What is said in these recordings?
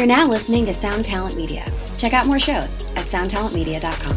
You're now listening to Sound Talent Media. Check out more shows at soundtalentmedia.com.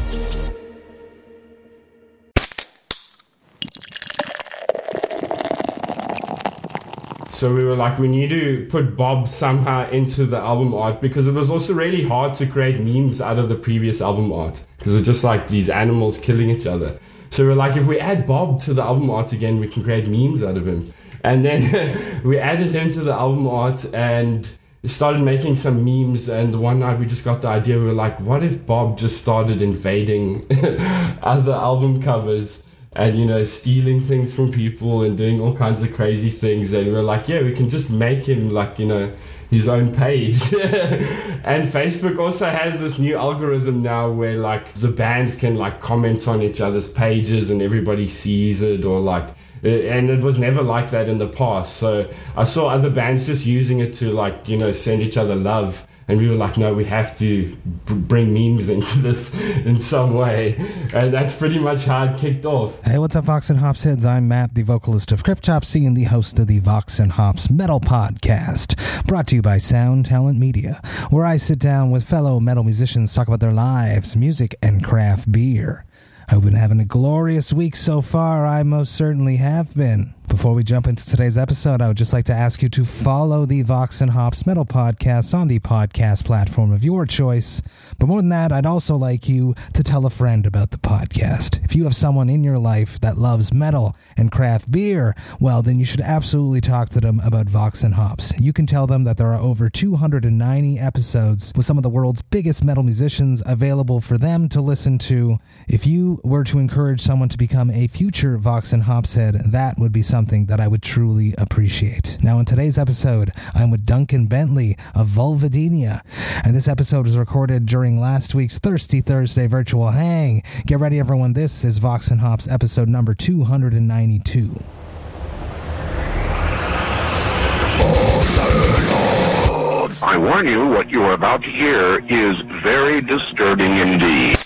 So we were like, we need to put Bob somehow into the album art because it was also really hard to create memes out of the previous album art because it's just like these animals killing each other. So we we're like, if we add Bob to the album art again, we can create memes out of him. And then we added him to the album art and started making some memes. And one night we just got the idea. We were like, what if Bob just started invading other album covers? and you know stealing things from people and doing all kinds of crazy things and we are like yeah we can just make him like you know his own page and facebook also has this new algorithm now where like the bands can like comment on each other's pages and everybody sees it or like Uh, and it was never like that in the past so i saw other bands just using it to like you know send each other love and we were like, no, we have to b- bring memes into this in some way. And that's pretty much how it kicked off. Hey, what's up, Vox and Hops heads? I'm Matt, the vocalist of Cryptopsy and the host of the Vox and Hops Metal Podcast, brought to you by Sound Talent Media, where I sit down with fellow metal musicians, talk about their lives, music, and craft beer. I've been having a glorious week so far. I most certainly have been. Before we jump into today's episode, I would just like to ask you to follow the Vox and Hops Metal Podcast on the podcast platform of your choice. But more than that, I'd also like you to tell a friend about the podcast. If you have someone in your life that loves metal and craft beer, well, then you should absolutely talk to them about Vox and Hops. You can tell them that there are over 290 episodes with some of the world's biggest metal musicians available for them to listen to. If you were to encourage someone to become a future Vox and Hops head, that would be something that I would truly appreciate. Now, in today's episode, I'm with Duncan Bentley of Vulvodynia, and this episode was recorded during last week's Thirsty Thursday virtual hang. Get ready, everyone. This is Vox and Hops episode number 292. I warn you, what you are about to hear is very disturbing indeed.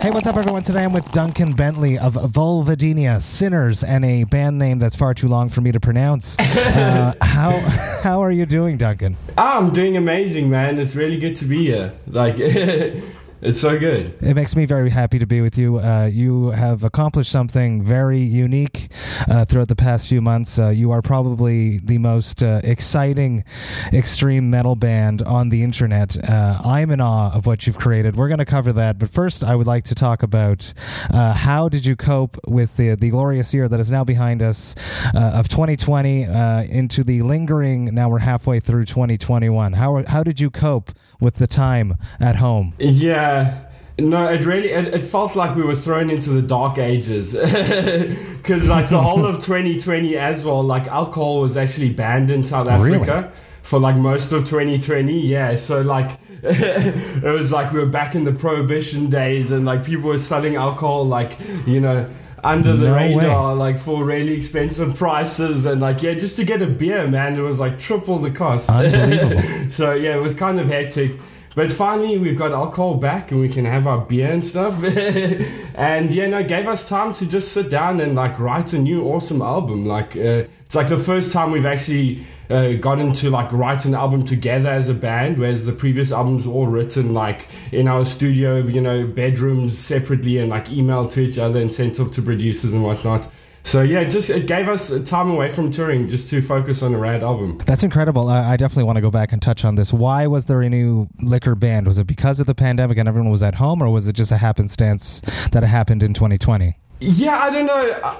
Hey, what's up, everyone? Today I'm with Duncan Bentley of Vulvodynia, Sinners, and a band name that's far too long for me to pronounce. Uh, how how are you doing, Duncan? I'm doing amazing, man. It's really good to be here. Like, It's so good. It makes me very happy to be with you. Uh, you have accomplished something very unique uh, throughout the past few months. Uh, you are probably the most uh, exciting extreme metal band on the internet. Uh, I'm in awe of what you've created. We're going to cover that, but first, I would like to talk about uh, how did you cope with the the glorious year that is now behind us of 2020 into the lingering. Now we're halfway through 2021. How how did you cope with the time at home? Yeah. No, it really it, it, felt like we were thrown into the dark ages because like the whole of 2020 as well, like alcohol was actually banned in South Africa really? for like most of 2020. Yeah, so like it was like we were back in the prohibition days and like people were selling alcohol like you know under the no radar way. like for really expensive prices and like yeah just to get a beer man it was like triple the cost. So yeah, it was kind of hectic. But finally, we've got alcohol back and we can have our beer and stuff. and yeah, no, gave us time to just sit down and like write a new awesome album. Like, uh, it's like the first time we've actually uh, gotten to like write an album together as a band, whereas the previous albums were all written like in our studio, you know, bedrooms separately and like emailed to each other and sent off to producers and whatnot. So yeah, just it gave us time away from touring just to focus on a rad album. That's incredible. I, I definitely want to go back and touch on this. Why was there a new liquor band? Was it because of the pandemic and everyone was at home, or was it just a happenstance that it happened in 2020? Yeah, I don't know. I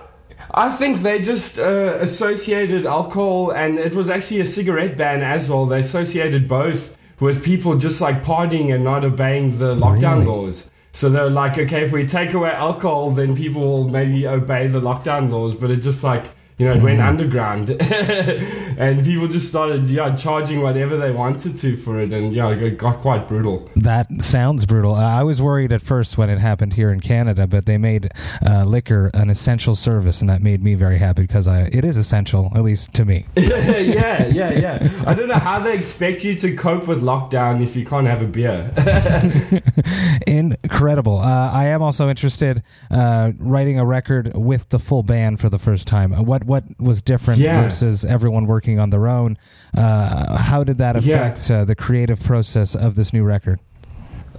think they just uh, associated alcohol, and it was actually a cigarette ban as well. They associated both with people just like partying and not obeying the lockdown Really? laws. So they're like, okay, if we take away alcohol, then people will maybe obey the lockdown laws. But it just like, you know, it went underground. and people just started, yeah, charging whatever they wanted to for it. And yeah, it got quite brutal. That sounds brutal. Uh, I was worried at first when it happened here in Canada, but they made uh, liquor an essential service, and that made me very happy because I, it is essential, at least to me. yeah, yeah, yeah. I don't know how they expect you to cope with lockdown if you can't have a beer. Incredible. Uh, I am also interested uh, writing a record with the full band for the first time. What what was different Yeah. versus everyone working on their own? Uh, how did that Yeah. affect uh, the creative process of this new record?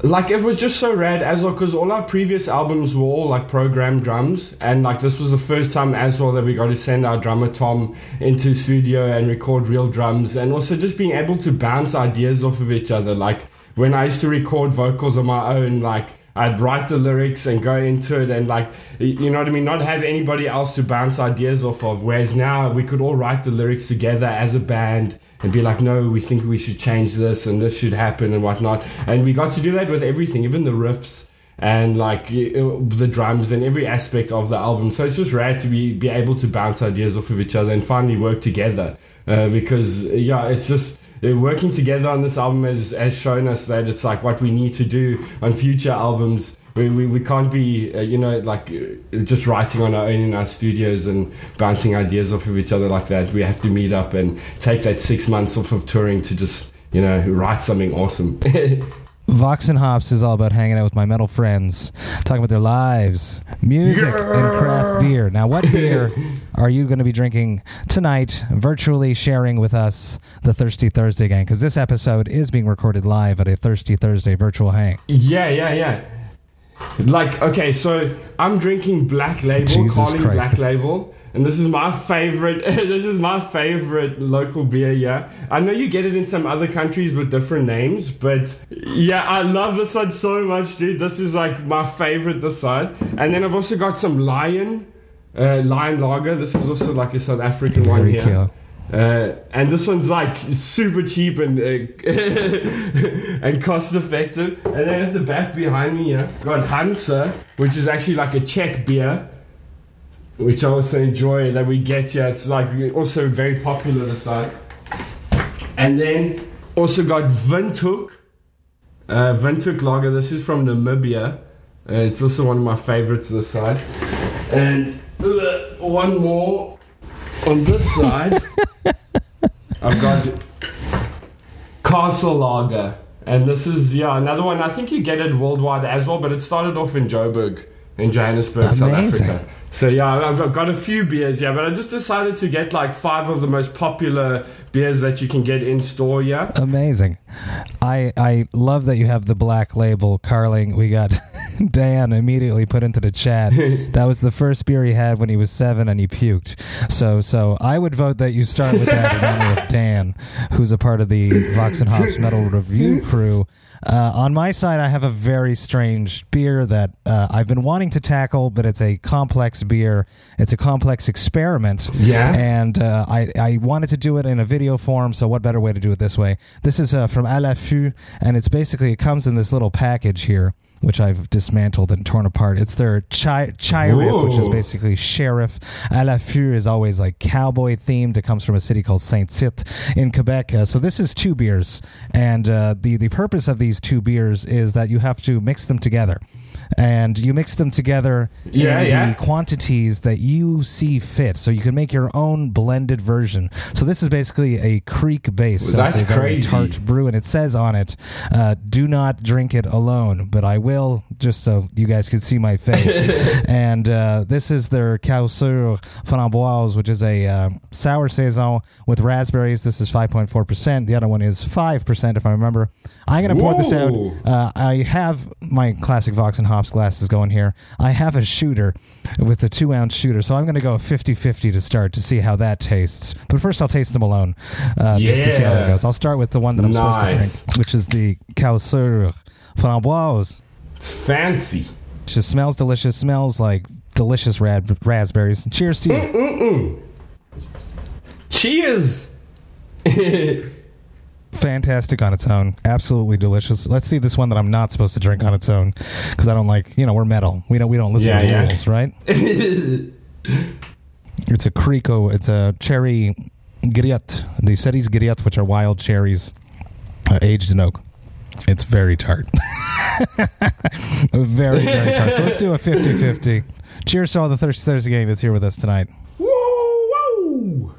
like it was just so rad as well because all our previous albums were all like programmed drums and like this was the first time as well that we got to send our drummer tom into studio and record real drums and also just being able to bounce ideas off of each other like when i used to record vocals on my own like I'd write the lyrics and go into it and like you know what I mean? Not have anybody else to bounce ideas off of whereas now we could all write the lyrics together as a band and be like no we think we should change this and this should happen and whatnot. And we got to do that with everything even the riffs and like the drums and every aspect of the album. So it's just rad to be be able to bounce ideas off of each other and finally work together uh, because yeah it's just uh, working together on this album has, has shown us that it's like what we need to do on future albums. We, we, we can't be, uh, you know, like uh, just writing on our own in our studios and bouncing ideas off of each other like that. We have to meet up and take that six months off of touring to just, you know, write something awesome. Vox and Hops is all about hanging out with my metal friends, talking about their lives, music, and craft beer. Now, what beer are you going to be drinking tonight, virtually sharing with us the Thirsty Thursday gang? Because this episode is being recorded live at a Thirsty Thursday virtual hang. yeah, yeah, yeah. Like, okay, so I'm drinking Black Label, Jesus Christ. Black Label, and this is my favorite. this is my favorite local beer. Yeah, I know you get it in some other countries with different names, but yeah, I love this one so much, dude. This is like my favorite this side, and then I've also got some Lion, uh, Lion Lager. This is also like a South African one Very here. cool. Uh, and this one's like super cheap and uh, and cost effective. And then at the back behind me yeah, got Hansa, which is actually like a Czech beer, which I also enjoy that we get here. It's like also very popular this side. And then also got Windhoek, uh, Lager. This is from Namibia. Uh, it's also one of my favorites this side. And uh, one more on this side. I've got Castle Lager. And this is, yeah, another one. I think you get it worldwide as well, but it started off in Joburg, in Johannesburg, South Africa. So, yeah, I've got a few beers, yeah, but I just decided to get like five of the most popular beers that you can get in store, yeah. Amazing. I I love that you have the black label Carling. We got Dan immediately put into the chat. that was the first beer he had when he was seven and he puked. So so I would vote that you start with that and with Dan, who's a part of the Vox and Hops Metal Review crew. Uh, on my side, I have a very strange beer that uh, I've been wanting to tackle, but it's a complex beer. It's a complex experiment. Yeah. And uh, I, I wanted to do it in a video form, so what better way to do it this way? This is uh, from À la Fût, and it's basically, it comes in this little package here, which I've dismantled and torn apart. It's their Chai, chai riff, which is basically sheriff. À la Fût is always like cowboy themed. It comes from a city called Saint Tite in Quebec. Uh, so this is two beers, and uh, the, the purpose of these two beers is that you have to mix them together. And you mix them together Yeah, in yeah. the quantities that you see fit. So you can make your own blended version. So this is basically a kriek base. So That's it's a very crazy. tart brew, and it says on it, uh, "Do not drink it alone." But I will, just so you guys can see my face. and uh, this is their Causeur Framboise, which is a uh, sour saison with raspberries. This is five point four percent. The other one is five percent, if I remember. I'm gonna pour this out. Uh, I have my classic Vox and Glasses going here. I have a shooter with a two ounce shooter, so I'm going to go 50 50 to start to see how that tastes. But first, I'll taste them alone uh, just to see how that goes. I'll start with the one that I'm supposed to drink, which is the Causeur Framboise. Fancy. It just smells delicious, smells like delicious rad- raspberries. Cheers to you. Cheers! Fantastic on its own. Absolutely delicious. Let's see this one that I'm not supposed to drink on its own because I don't like, you know, we're metal. We don't, we don't listen Yeah, to yeah. rules, right? It's a Crico. It's a cherry griot. The Ceres griot, which are wild cherries uh, aged in oak. It's very tart. very, very tart. So let's do a 50 50. Cheers to all the Thirsty Thursday gang that's here with us tonight. Woo! Woo!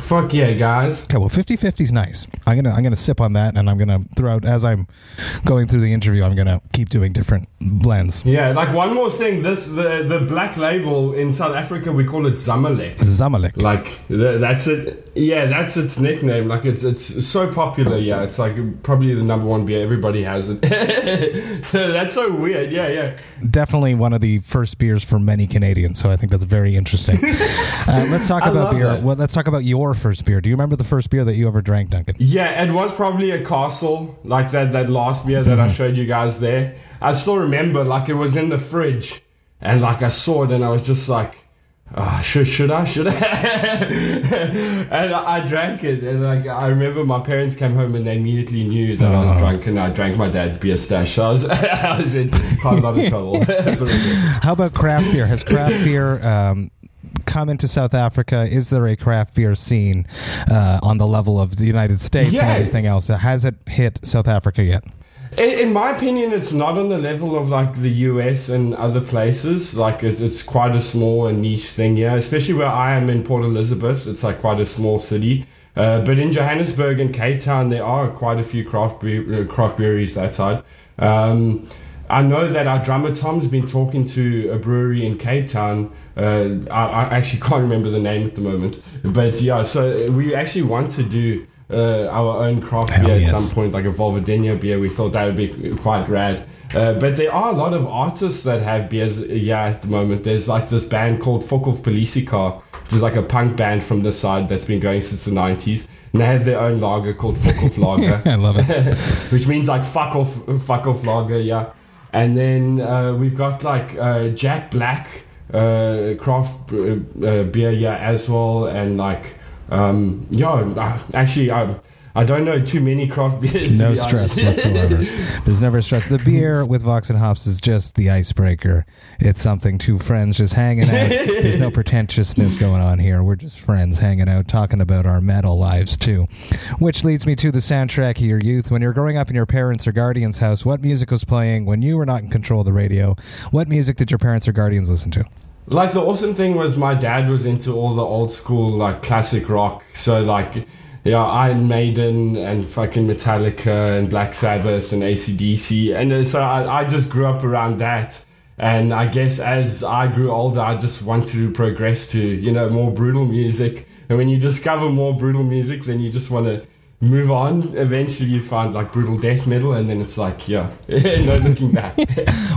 Fuck yeah, guys. Okay, well, 50-50 is nice. I'm gonna I'm gonna sip on that, and I'm gonna throughout as I'm going through the interview, I'm gonna keep doing different blends. Yeah, like one more thing. This the the black label in South Africa we call it Zamalek. Zamalek. Like th- that's it. Yeah, that's its nickname. Like it's it's so popular. Yeah, it's like probably the number one beer. Everybody has it. that's so weird. Yeah, yeah. Definitely one of the first beers for many Canadians. So I think that's very interesting. uh, let's talk about beer. that. Well, let's talk about your first beer. Do you remember the first beer that you ever drank, Duncan? Yeah, it was probably a castle, like that that last beer that I mm-hmm. showed you guys there. I still remember, like it was in the fridge, and like I saw it, and I was just like, oh, should should I should I? and I, I drank it, and like I remember my parents came home and they immediately knew that I was uh-huh. drunk, and I drank my dad's beer stash. So I was I was in quite a lot of trouble. But it was good. How about craft beer? Has craft beer um, come into South Africa? Is there a craft beer scene uh, on the level of the United States Yeah. and everything else? Has it hit South Africa yet? In, in my opinion, it's not on the level of like the US and other places. Like it's it's quite a small and niche thing here, especially where I am in Port Elizabeth. It's like quite a small city. Uh, but in Johannesburg and Cape Town, there are quite a few craft bre- uh, craft breweries that side. Um, I know that our drummer Tom's been talking to a brewery in Cape Town. Uh, I, I actually can't remember the name at the moment, but yeah. So we actually want to do uh, our own craft Hell beer at yes. some point, like a Vulvodynia beer. We thought that would be quite rad. Uh, but there are a lot of artists that have beers yeah at the moment. There's like this band called Fokkel's Politica, which is like a punk band from the side that's been going since the 90s. And they have their own lager called Fokkel's Lager I love it. which means like fuck off, fuck off lager, yeah. And then uh, we've got like uh, Jack Black uh, craft uh, uh, beer, yeah, as well, and like um, yeah. uh, Actually, I I don't know too many craft beers. No be stress whatsoever. There's never stress. The beer with Vox and Hops is just the icebreaker. It's something two friends just hanging out. There's no pretentiousness going on here. We're just friends hanging out, talking about our metal lives too. Which leads me to the soundtrack of your youth. When you're growing up in your parents' or guardians' house, what music was playing when you were not in control of the radio? What music did your parents or guardians listen to? Like the awesome thing was my dad was into all the old school like classic rock. So like yeah, Iron Maiden and fucking Metallica and Black Sabbath and ACDC. And uh, so I, I just grew up around that. And I guess as I grew older, I just wanted to progress to, you know, more brutal music. And when you discover more brutal music, then you just want to move on. Eventually you find like brutal death metal and then it's like, yeah, no looking back.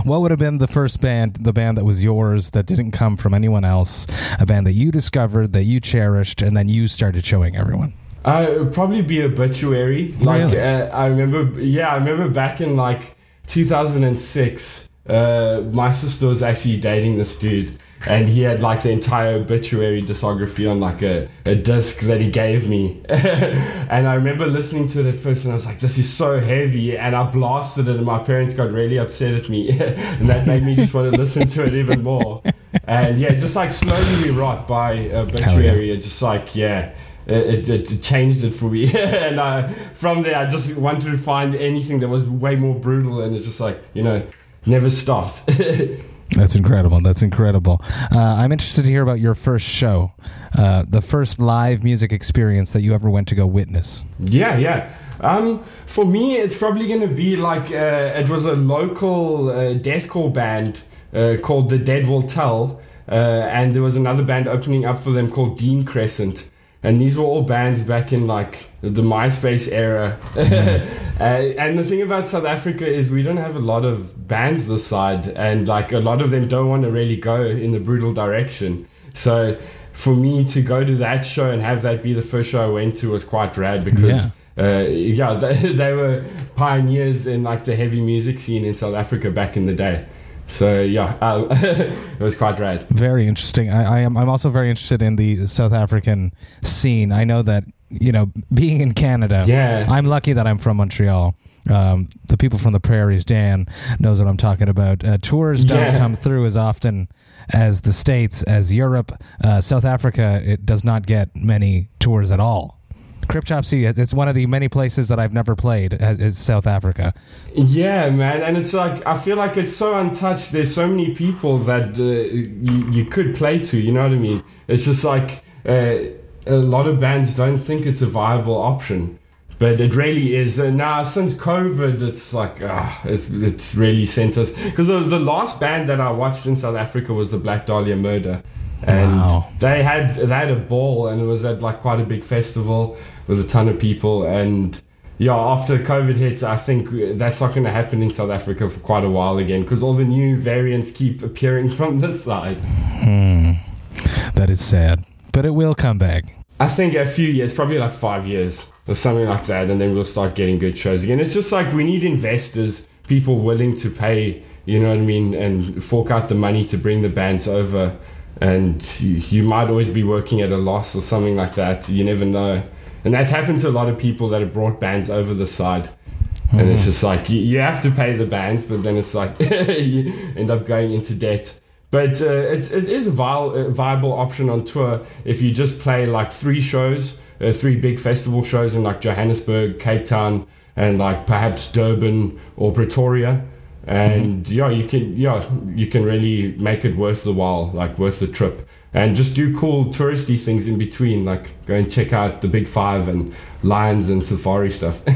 What would have been the first band, the band that was yours, that didn't come from anyone else, a band that you discovered, that you cherished, and then you started showing everyone? Uh, it would probably be obituary. Like Really? uh, I remember, yeah, I remember back in like 2006. Uh, my sister was actually dating this dude, and he had like the entire obituary discography on like a, a disc that he gave me. and I remember listening to it at first, and I was like, "This is so heavy," and I blasted it, and my parents got really upset at me, and that made me just want to listen to it even more. And yeah, just like slowly rot by obituary, it just like yeah it, it, it changed it for me and I, from there i just wanted to find anything that was way more brutal and it's just like you know never stops That's incredible. That's incredible. Uh, I'm interested to hear about your first show, uh, the first live music experience that you ever went to go witness. yeah yeah um, for me it's probably going to be like uh, it was a local uh, deathcore band uh, called the dead will tell uh, and there was another band opening up for them called dean crescent and these were all bands back in like the MySpace era. uh, and the thing about South Africa is we don't have a lot of bands this side, and like a lot of them don't want to really go in the brutal direction. So for me to go to that show and have that be the first show I went to was quite rad because. Yeah. Uh, yeah, they, they were pioneers in like the heavy music scene in South Africa back in the day. So yeah, uh, it was quite rad. Very interesting. I, I am. I'm also very interested in the South African scene. I know that you know, being in Canada. Yeah. I'm lucky that I'm from Montreal. Um, the people from the prairies, Dan knows what I'm talking about. Uh, tours don't Yeah. come through as often as the states, as Europe, uh, South Africa. It does not get many tours at all. Cryptopsy, it's- it's one of the many places that I've never played. Is South Africa. Yeah, man, and it's like I feel like it's so untouched. There's so many people that uh, you, you could play to. You know what I mean? It's just like uh, a lot of bands don't think it's a viable option. But it really is. Uh, now, since COVID, it's like, ah, it's, it's really sent us. Because the, the last band that I watched in South Africa was the Black Dahlia Murder. And Wow. they had they had a ball and it was at like quite a big festival with a ton of people. And yeah after covid hits i think that's not going to happen in south africa for quite a while again because all the new variants keep appearing from this side. Hmm. That is sad, but it will come back. i think a few years probably like five years or something like that and then we'll start getting good shows again. It's just like we need investors people willing to pay you know what i mean and fork out the money to bring the bands over. And you, you might always be working at a loss or something like that. You never know and that's happened to a lot of people that have brought bands over the side. And it's just like you, you have to pay the bands but then it's like you end up going into debt. But uh, it's, it is a, viable, a viable option on tour if you just play like three shows uh, three big festival shows in like johannesburg cape town and like perhaps durban or pretoria and yeah you can yeah you can really make it worth the while like worth the trip and just do cool touristy things in between like go and check out the big five and lions and safari stuff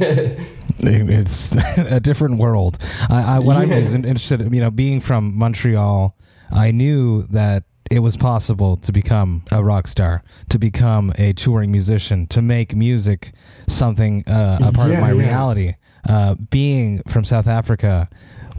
It's a different world. I, I what I was interested, in, you know, being from Montreal, I knew that it was possible to become a rock star, to become a touring musician, to make music something uh, a part of my yeah. reality. Uh, being from South Africa.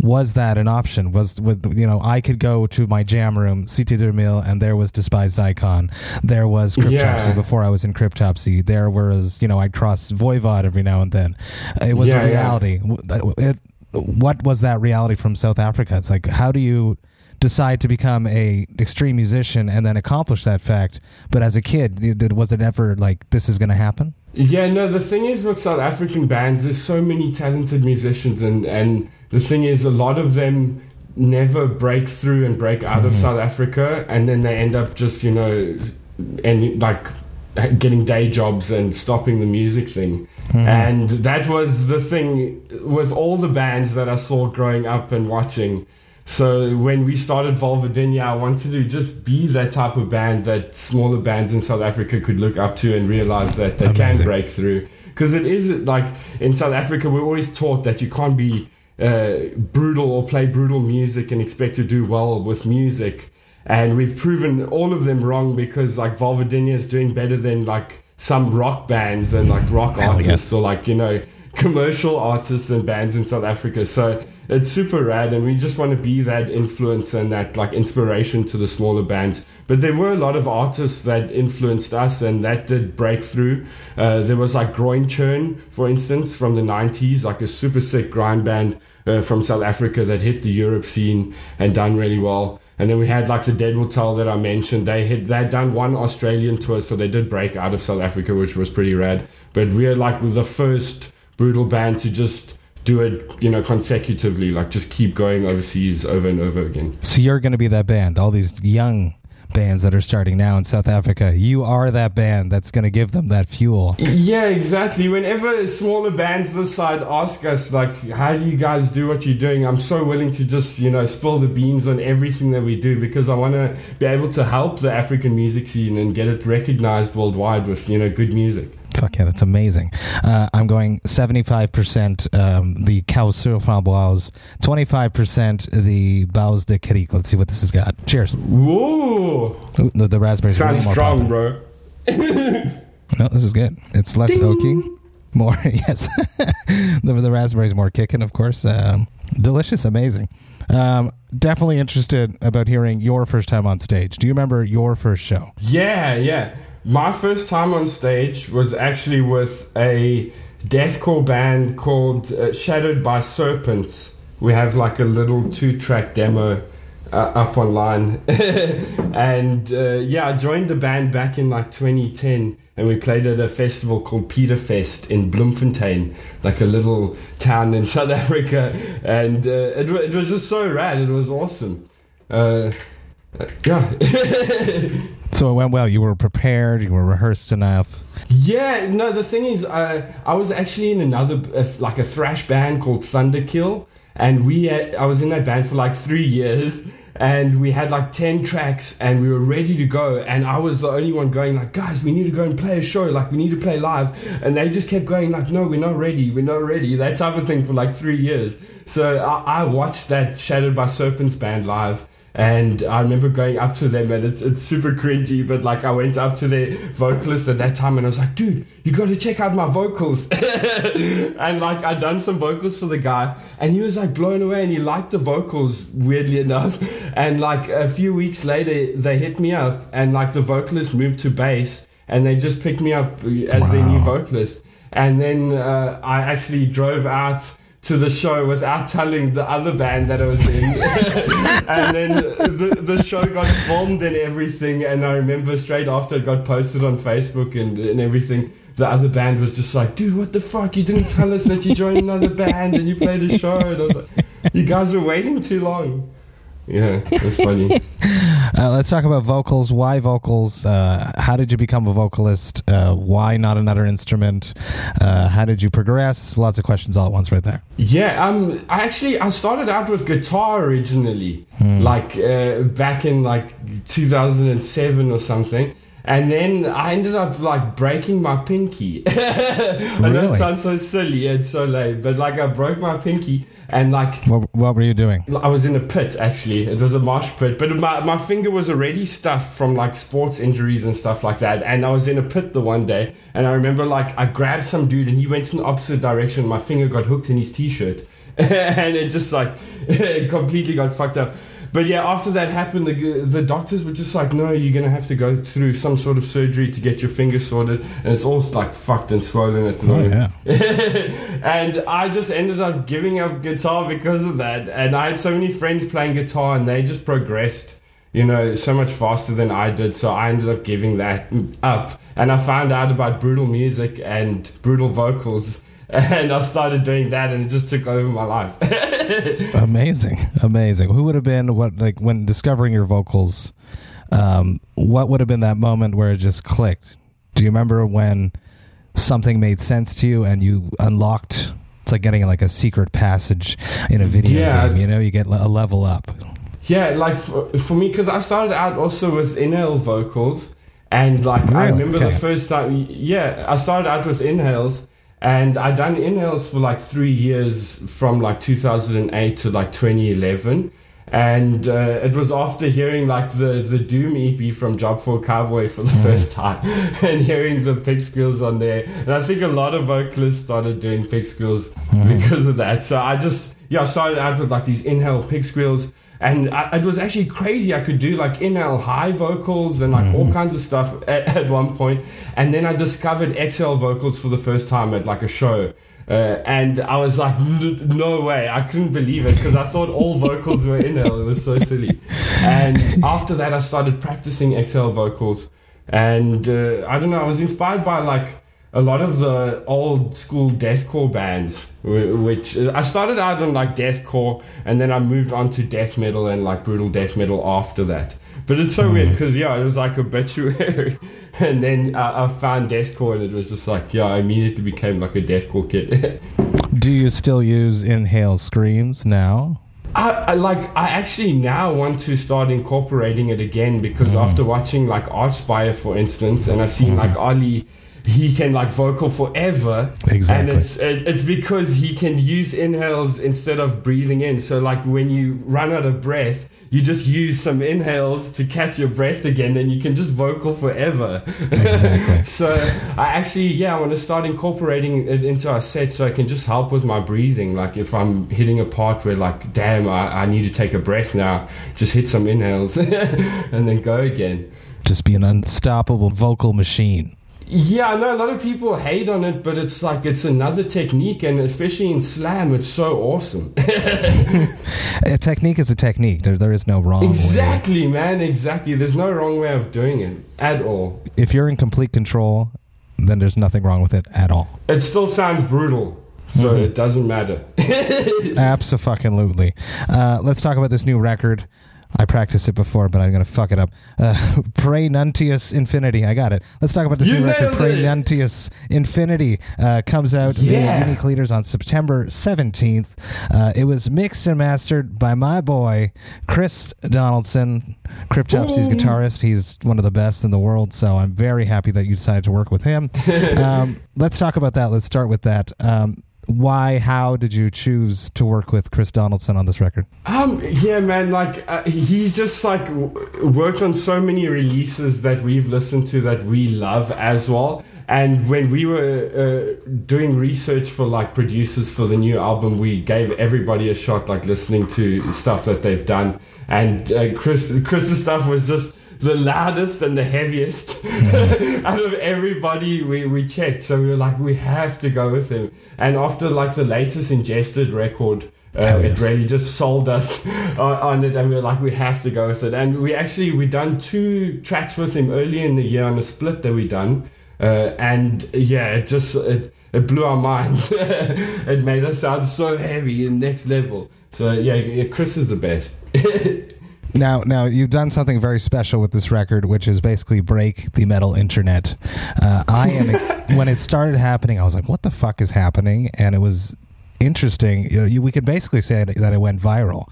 Was that an option? Was with you know I could go to my jam room, Cité de Mille, and there was Despised Icon. There was Cryptopsy Yeah. before I was in Cryptopsy. There was you know I'd cross Voivod every now and then. It was Yeah, a reality. W- It, what was that reality from South Africa? It's like how do you decide to become a extreme musician and then accomplish that fact? But as a kid, did- was it ever like this is going to happen? Yeah, no, the thing is with South African bands, there's so many talented musicians, and, and the thing is, a lot of them never break through and break out of mm-hmm. South Africa, and then they end up just, you know, and like getting day jobs and stopping the music thing. Mm-hmm. And that was the thing with all the bands that I saw growing up and watching. So when we started Vulvodynia, I wanted to just be that type of band that smaller bands in South Africa could look up to and realize that they can break through. Because it is like in South Africa, we're always taught that you can't be uh, brutal or play brutal music and expect to do well with music. And we've proven all of them wrong because like Vulvodynia is doing better than like some rock bands and like rock artists or like, you know, commercial artists and bands in South Africa. So it's super rad, and we just want to be that influence and that like inspiration to the smaller bands. But there were a lot of artists that influenced us, and that did break through. Uh, there was like Groinchurn, for instance, from the '90s, like a super sick grind band uh, from South Africa that hit the Europe scene and done really well. And then we had like the Dead Will Tell that I mentioned. They had they had done one Australian tour, so they did break out of South Africa, which was pretty rad. But we are like the first brutal band to just do it, you know, consecutively, like just keep going overseas over and over again. So you're going to be that band. All these young bands that are starting now in South Africa, you are that band that's going to give them that fuel. Yeah, exactly. Whenever smaller bands this side ask us, like, how do you guys do what you're doing? I'm so willing to just, you know, spill the beans on everything that we do because I want to be able to help the African music scene and get it recognized worldwide with, you know, good music. Fuck yeah, that's amazing. Uh, I'm going 75% um, the Causeur Framboise, 25% the Baus de Cric. Let's see what this has got. Cheers. Whoa! Ooh, the, the raspberries are Sounds strong, bro. No, this is good. It's less oaky. More, yes. the, the raspberries more kicking, of course. Um, delicious, amazing. Um, definitely interested about hearing your first time on stage. Do you remember your first show? Yeah, yeah. My first time on stage was actually with a deathcore band called uh, Shadowed by Serpents. We have like a little two track demo uh, up online. and uh, yeah, I joined the band back in like 2010 and we played at a festival called Peterfest in Bloemfontein, like a little town in South Africa. And uh, it, it was just so rad. It was awesome. Uh, uh, yeah. So it went well. You were prepared. You were rehearsed enough. Yeah, no, the thing is, uh, I was actually in another, uh, like a thrash band called Thunderkill, and we, uh, I was in that band for like three years, and we had like 10 tracks and we were ready to go. And i was the only one going like guys we need to go and play a show. Like we need to play live. And they just kept going like no we're not ready. We're not ready. That type of thing for like three years. So i, I watched that Shadowed by Serpents band live and I remember going up to them, and it's, it's super cringy, but like I went up to their vocalist at that time, and I was like, dude, you got to check out my vocals. and like I'd done some vocals for the guy, and he was like blown away, and he liked the vocals, weirdly enough. And like a few weeks later, they hit me up, and like the vocalist moved to bass, and they just picked me up as wow. their new vocalist. And then uh, I actually drove out to the show without telling the other band that I was in. and then the, the show got filmed and everything. And I remember straight after it got posted on Facebook and, and everything, the other band was just like, dude, what the fuck? You didn't tell us that you joined another band and you played a show. And I was like, you guys were waiting too long. Yeah, that's funny. uh, let's talk about vocals. Why vocals? Uh, how did you become a vocalist? Uh, why not another instrument? Uh, how did you progress? Lots of questions all at once, right there. Yeah, um, I actually I started out with guitar originally, hmm. like uh, back in like 2007 or something. And then I ended up like breaking my pinky. I really? know it sounds so silly and so lame, but like I broke my pinky and like what, what were you doing? I was in a pit actually. It was a mosh pit but my, my finger was already stuffed from like sports injuries and stuff like that. And i was in a pit the one day and i remember like i grabbed some dude and he went in the opposite direction. My finger got hooked in his t-shirt. And it just like it completely got fucked up but yeah, after that happened, the, the doctors were just like, no, you're going to have to go through some sort of surgery to get your finger sorted. And it's all like fucked and swollen at the oh, moment. Yeah. and I just ended up giving up guitar because of that. And I had so many friends playing guitar and they just progressed you know, so much faster than I did. So I ended up giving that up. And I found out about brutal music and brutal vocals. And I started doing that and it just took over my life. amazing, amazing. Who would have been what like when discovering your vocals? Um, what would have been that moment where it just clicked? Do you remember when something made sense to you and you unlocked? It's like getting like a secret passage in a video yeah. game. You know, you get a level up. Yeah, like for, for me, because I started out also with inhale vocals, and like really? I remember okay. the first time. Yeah, I started out with inhales and I done inhales for like three years from like 2008 to like 2011. And uh, it was after hearing like the, the Doom EP from Job for Cowboy for the mm. first time and hearing the pig squeals on there. And I think a lot of vocalists started doing pig squeals mm. because of that. So I just, yeah, I started out with like these inhale pig squeals and I, it was actually crazy. I could do like inhale high vocals and like mm. all kinds of stuff at, at, one point. And then I discovered exhale vocals for the first time at like a show. Uh, and I was like, no way. I couldn't believe it because I thought all vocals were inhale. It was so silly. And after that, I started practicing exhale vocals. And uh, I don't know, I was inspired by like a lot of the old school deathcore bands, which I started out on like deathcore, and then I moved on to death metal and like brutal death metal after that. But it's so mm. weird because yeah, it was like obituary, and then I, I found deathcore, and it was just like yeah, I immediately became like a deathcore kid. Do you still use inhale screams now? I, I, like I actually now want to start incorporating it again because mm. after watching like Archspire for instance and I've seen mm. like Ali he can like vocal forever. Exactly. And it's it's because he can use inhales instead of breathing in. So like when you run out of breath, you just use some inhales to catch your breath again and you can just vocal forever. Exactly. so I actually yeah, I want to start incorporating it into our set so I can just help with my breathing. Like if I'm hitting a part where like damn I, I need to take a breath now, just hit some inhales and then go again. Just be an unstoppable vocal machine. Yeah, I know a lot of people hate on it, but it's like it's another technique, and especially in slam, it's so awesome. a technique is a technique. There, there is no wrong exactly, way. man. Exactly. There's no wrong way of doing it at all. If you're in complete control, then there's nothing wrong with it at all. It still sounds brutal. So mm-hmm. it doesn't matter. Absolutely. Uh, let's talk about this new record. I practiced it before, but I'm going to fuck it up. Uh, Nuntius Infinity. I got it. Let's talk about this You new record. it. Nuntius Infinity uh, comes out Yeah. Unique Leaders on September 17th. Uh, it was mixed and mastered by my boy, Chris Donaldson. Cryptopsy's guitarist. He's one of the best in the world, so I'm very happy that you decided to work with him. um, let's talk about that. Let's start with that. Um, why, how did you choose to work with Chris Donaldson on this record? Um, yeah, man, like, uh, he just, like, w- worked on so many releases that we've listened to that we love as well. And when we were uh, doing research for, like, producers for the new album, we gave everybody a shot, like, listening to stuff that they've done. And uh, Chris, Chris's stuff was just the loudest and the heaviest out of everybody we, we checked. So we were like, we have to go with him. And after, like, the latest Ingested record, uh, Oh, it really just sold us on, on it, and we were like, we have to go with it. And we actually we done two tracks with him earlier in the year on a split that we done, uh, and yeah, it just it, it blew our minds. it made us sound so heavy and next level. So yeah, yeah Chris is the best. Now, now you've done something very special with this record, which is basically break the metal internet. Uh, I am when it started happening, I was like, "What the fuck is happening?" And it was interesting. You know, you, we could basically say that it went viral.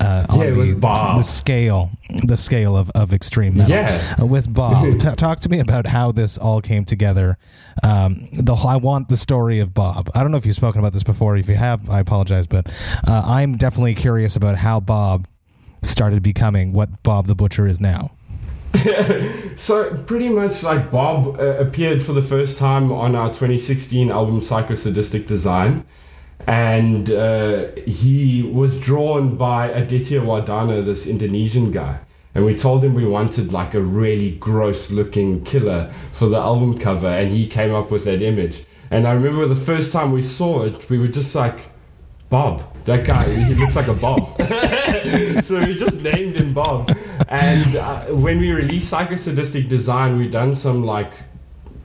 Uh, Yeah, the, with Bob. the scale, the scale of, of extreme metal. Yeah. Uh, with Bob, T- talk to me about how this all came together. Um, the I want the story of Bob. I don't know if you've spoken about this before. If you have, I apologize, but uh, I'm definitely curious about how Bob started becoming what Bob the Butcher is now. So pretty much like Bob uh, appeared for the first time on our 2016 album Psychosadistic Design, and uh, he was drawn by Aditya Wardana, this Indonesian guy. And we told him we wanted like a really gross looking killer for the album cover, and he came up with that image. And I remember the first time we saw it, we were just like, Bob, that guy, he looks like a Bob. so we just named him Bob. And uh, when we released Psychosadistic Design, we done some like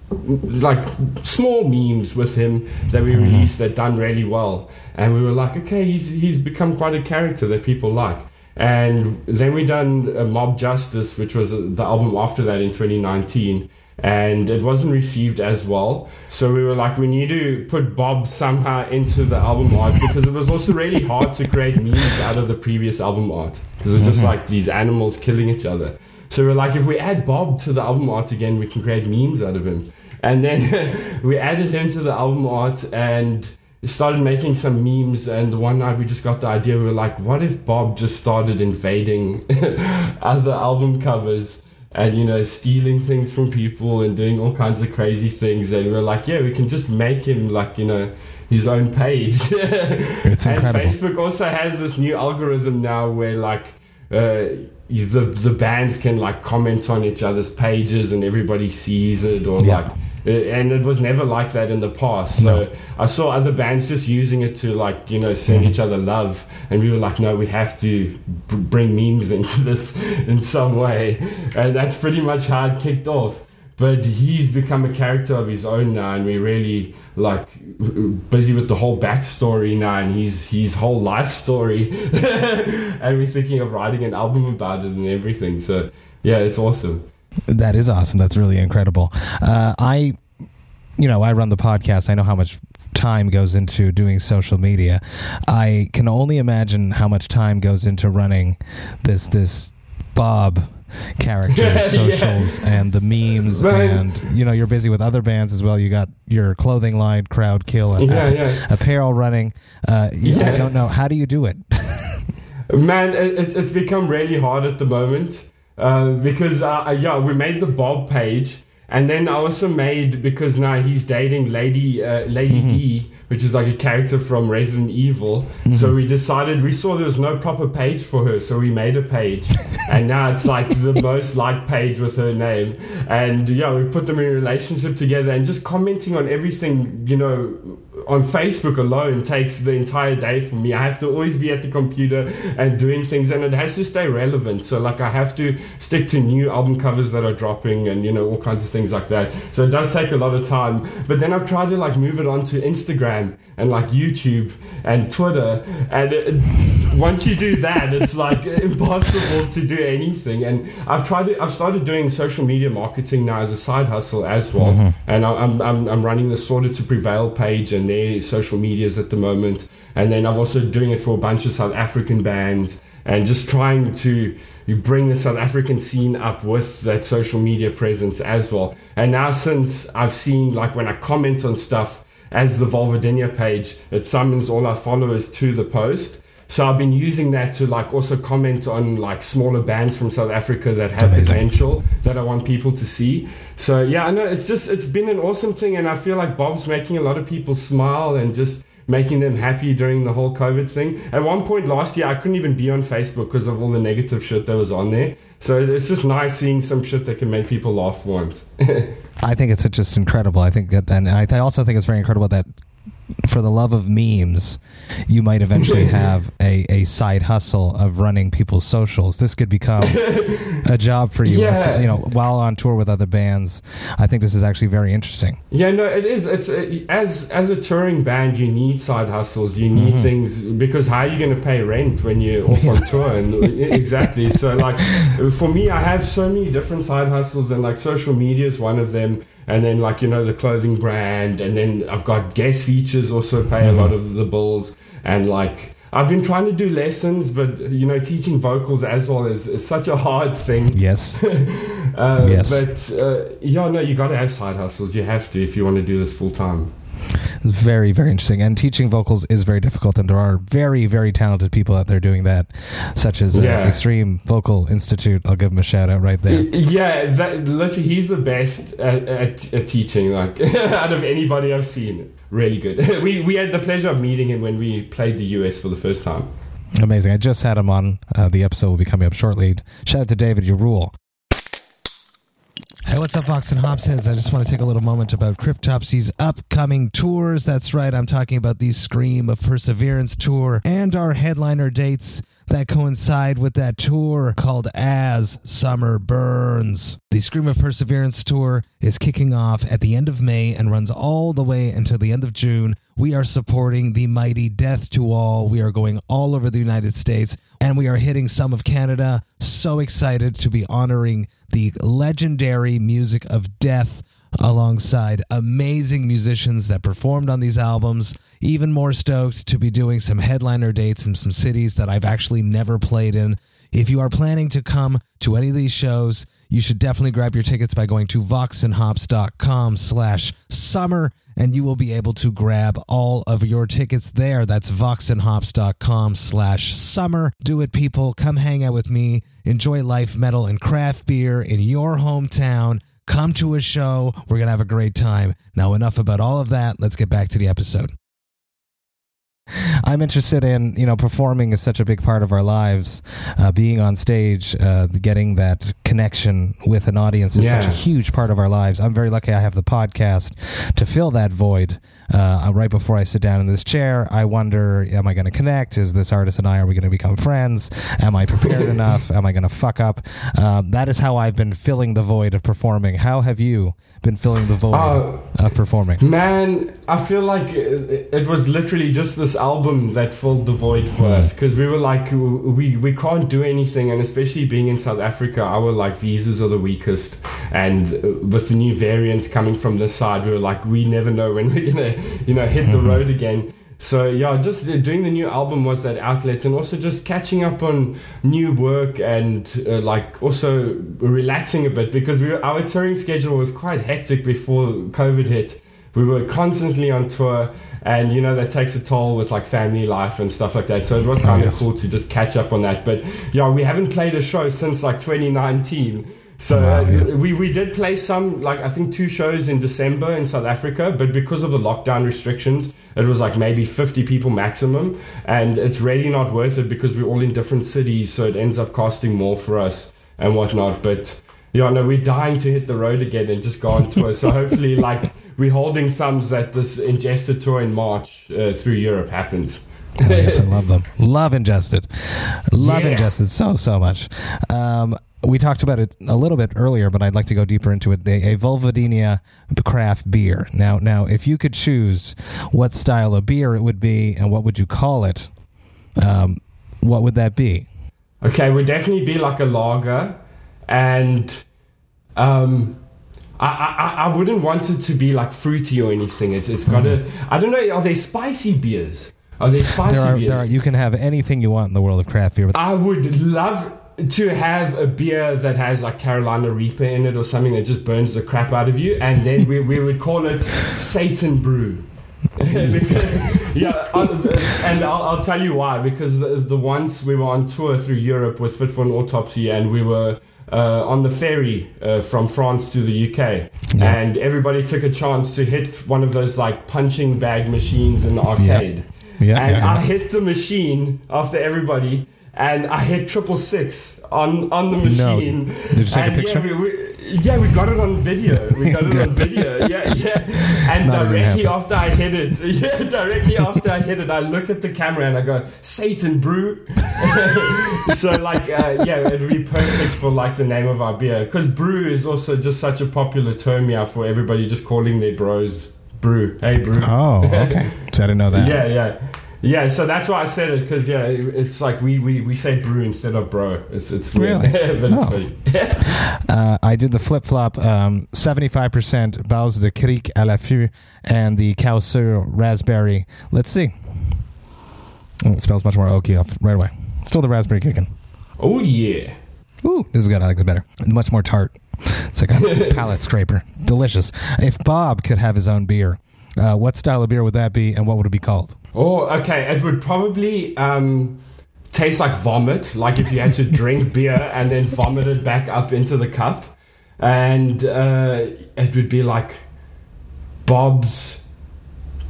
like small memes with him that we released that done really well. And we were like, okay, he's he's become quite a character that people like. And then we done uh, Mob Justice, which was uh, the album after that in 2019. And it wasn't received as well. So we were like, we need to put Bob somehow into the album art because it was also really hard to create memes out of the previous album art. Because it was just mm-hmm. like these animals killing each other. So we're like, if we add Bob to the album art again, we can create memes out of him. And then we added him to the album art and started making some memes. And one night we just got the idea. We were like, what if Bob just started invading other album covers? And you know, stealing things from people and doing all kinds of crazy things. And we we're like, yeah, we can just make him like you know his own page. It's and incredible. Facebook also has this new algorithm now where like uh, the the bands can like comment on each other's pages and everybody sees it or Yeah. like and it was never like that in the past. So No. I saw other bands just using it to like you know send Mm-hmm. each other love, and we were like, no, we have to b- bring memes into this in some way, and that's pretty much how it kicked off. But he's become a character of his own now, and we're really like busy with the whole backstory now, and his his whole life story, and we're thinking of writing an album about it and everything. So yeah, it's awesome. That is awesome. That's really incredible. Uh, I, you know, I run the podcast. I know how much time goes into doing social media. I can only imagine how much time goes into running this this Bob character Yeah. socials and the memes Right. and you know you're busy with other bands as well you got your clothing line crowd kill Yeah, ap- yeah. apparel running uh, I don't know how do you do it Man, it, it's, it's become really hard at the moment uh, because, uh, yeah, we made the Bob page. And then I also made, because now he's dating Lady uh, Lady D, which is like a character from Resident Evil. So we decided, we saw there was no proper page for her, so we made a page. and now it's like the most liked page with her name. And yeah, we put them in a relationship together and just commenting on everything, you know, on Facebook alone takes the entire day for me. I have to always be at the computer and doing things, and it has to stay relevant. So like I have to stick to new album covers that are dropping, and you know all kinds of things like that. So it does take a lot of time. But then I've tried to like move it onto Instagram and like YouTube and Twitter, and it, once you do that, it's like impossible to do anything. And I've tried to, I've started doing social media marketing now as a side hustle as well, mm-hmm. and I'm, I'm I'm running the Slaughter to Prevail page and their social medias at the moment, and then I'm also doing it for a bunch of South African bands and just trying to you bring the South African scene up with that social media presence as well. And now since I've seen like when I comment on stuff as the Vulvodynia page, it summons all our followers to the post. So I've been using that to like also comment on like smaller bands from South Africa that have Amazing. potential that I want people to see. So yeah, I know it's just it's been an awesome thing, and I feel like Bob's making a lot of people smile and just making them happy during the whole COVID thing. At one point last year, I couldn't even be on Facebook because of all the negative shit that was on there. So it's just nice seeing some shit that can make people laugh once. I think it's just incredible. I think that, and I also think it's very incredible that for the love of memes, you might eventually have a, a side hustle of running people's socials. This could become a job for you. Yeah. You know, while on tour with other bands, I think this is actually very interesting. Yeah, no, it is. It's as as a touring band, you need side hustles. You need mm-hmm. things because how are you going to pay rent when you're off on tour? And exactly. So, like for me, I have so many different side hustles, and like social media is one of them and then like you know the clothing brand, and then I've got guest features also pay mm-hmm. a lot of the bills, and like I've been trying to do lessons, but you know, teaching vocals as well is, is such a hard thing. Yes. uh, yes. But uh, yeah, no, you got to have side hustles. You have to if you want to do this full time. It's very, very interesting. And teaching vocals is very difficult, and there are very, very talented people out there doing that, such as uh, yeah. Extreme Vocal Institute. I'll give him a shout out right there. Yeah, that, literally, he's the best at, at, at teaching, like out of anybody I've seen. Really good. we we had the pleasure of meeting him when we played the US for the first time. Amazing. I just had him on. Uh, the episode will be coming up shortly. Shout out to David, your rule. Hey, what's up, Vox and Hopsheads? I just want to take a little moment about Cryptopsy's upcoming tours. That's right, I'm talking about the Scream of Perseverance tour and our headliner dates that coincide with that tour called As Summer Burns. The Scream of Perseverance tour is kicking off at the end of May and runs all the way until the end of June. We are supporting the mighty Death to All. We are going all over the United States and we are hitting some of Canada. So excited to be honoring the legendary music of death alongside amazing musicians that performed on these albums. Even more stoked to be doing some headliner dates in some cities that I've actually never played in. If you are planning to come to any of these shows, you should definitely grab your tickets by going to voxandhops.com slash summer and you will be able to grab all of your tickets there. That's voxandhops.com slash summer. Do it, people. Come hang out with me. Enjoy life, metal, and craft beer in your hometown. Come to a show. We're going to have a great time. Now, enough about all of that. Let's get back to the episode. I'm interested in you know performing is such a big part of our lives. Uh, being on stage, uh, getting that connection with an audience is yeah. such a huge part of our lives. I'm very lucky I have the podcast to fill that void. Uh, right before I sit down in this chair, I wonder: Am I going to connect? Is this artist and I are we going to become friends? Am I prepared enough? Am I going to fuck up? Um, that is how I've been filling the void of performing. How have you been filling the void uh, of performing? Man, I feel like it, it was literally just this album that filled the void for mm. us because we were like we we can't do anything and especially being in south africa our like visas are the weakest and uh, with the new variants coming from this side we were like we never know when we're gonna you know hit the mm-hmm. road again so yeah, just doing the new album was that outlet, and also just catching up on new work and uh, like also relaxing a bit because we were, our touring schedule was quite hectic before COVID hit. We were constantly on tour and you know that takes a toll with like family life and stuff like that. So it was kind of oh, cool to just catch up on that. But yeah we haven't played a show since like 2019 so wow, uh, yeah. we, we did play some like i think two shows in december in south africa but because of the lockdown restrictions it was like maybe 50 people maximum and it's really not worth it because we're all in different cities so it ends up costing more for us and whatnot but yeah no we're dying to hit the road again and just go on tour so hopefully like we're holding thumbs that this Ingested tour in March uh, through Europe happens. Oh, yes, I love them. Love Ingested. Love Yeah. Ingested so, so much. Um, we talked about it a little bit earlier, but I'd like to go deeper into it. The, a Vulvodynia craft beer. Now, now, if you could choose what style of beer it would be and what would you call it, um, what would that be? Okay, would definitely be like a lager, and um, I, I I wouldn't want it to be like fruity or anything. It's it's got to. I don't know. Are they spicy beers? Are they spicy There are, beers? there are, you can have anything you want in the world of craft beer. I would love to have a beer that has like Carolina Reaper in it or something that just burns the crap out of you, and then we, we would call it Satan Brew. Because- yeah, I'll- and I'll, I'll tell you why. Because the, the once we were on tour through Europe with Fit for an Autopsy, and we were uh, on the ferry uh, from France to the UK, and everybody took a chance to hit one of those like punching bag machines in the arcade. Yeah, and yeah, I hit the machine after everybody, and I hit triple six on on the machine. No. Did you take a picture? Yeah, we, we, yeah, we got it on video. We got it on video. Yeah, yeah. And directly after I hit it, yeah, directly after I hit it, I look at the camera and I go, "Satan brew." so like, uh, yeah, it'd be perfect for like the name of our beer because brew is also just such a popular term now for everybody just calling their bros brew. Hey, brew. oh, okay. So I didn't know that. Yeah, yeah. Yeah, so that's why I said it because yeah, it's like we, we, we say brew instead of bro. It's it's weird, Really? but it's Oh. Uh, I did the flip flop, um, 75% Bowes de Kriek à la Feu and the Causeur Raspberry. Let's see. Oh, it smells much more oaky off right away. Still the raspberry kicking. oh yeah, Ooh, this is good. I like this better. Much more tart. It's like a palate scraper. Delicious. If Bob could have his own beer, uh, what style of beer would that be and what would it be called? Oh, okay. It would probably um, taste like vomit, like if you had to drink beer and then vomit it back up into the cup, and uh, it would be like Bob's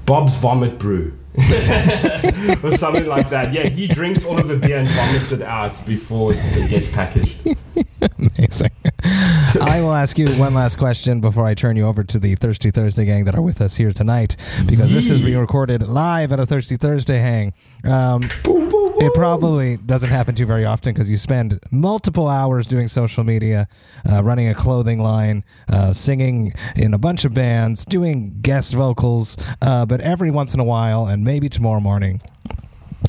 Bob's vomit brew. or something like that. Yeah, he drinks all of the beer and vomits it out before it gets packaged. Amazing. I will ask you one last question before I turn you over to the Thirsty Thursday gang that are with us here tonight, because this is being recorded live at a Thirsty Thursday hang. Um, it probably doesn't happen to you very often because you spend multiple hours doing social media, uh, running a clothing line, uh, singing in a bunch of bands, doing guest vocals. Uh, but every once in a while, and maybe tomorrow morning,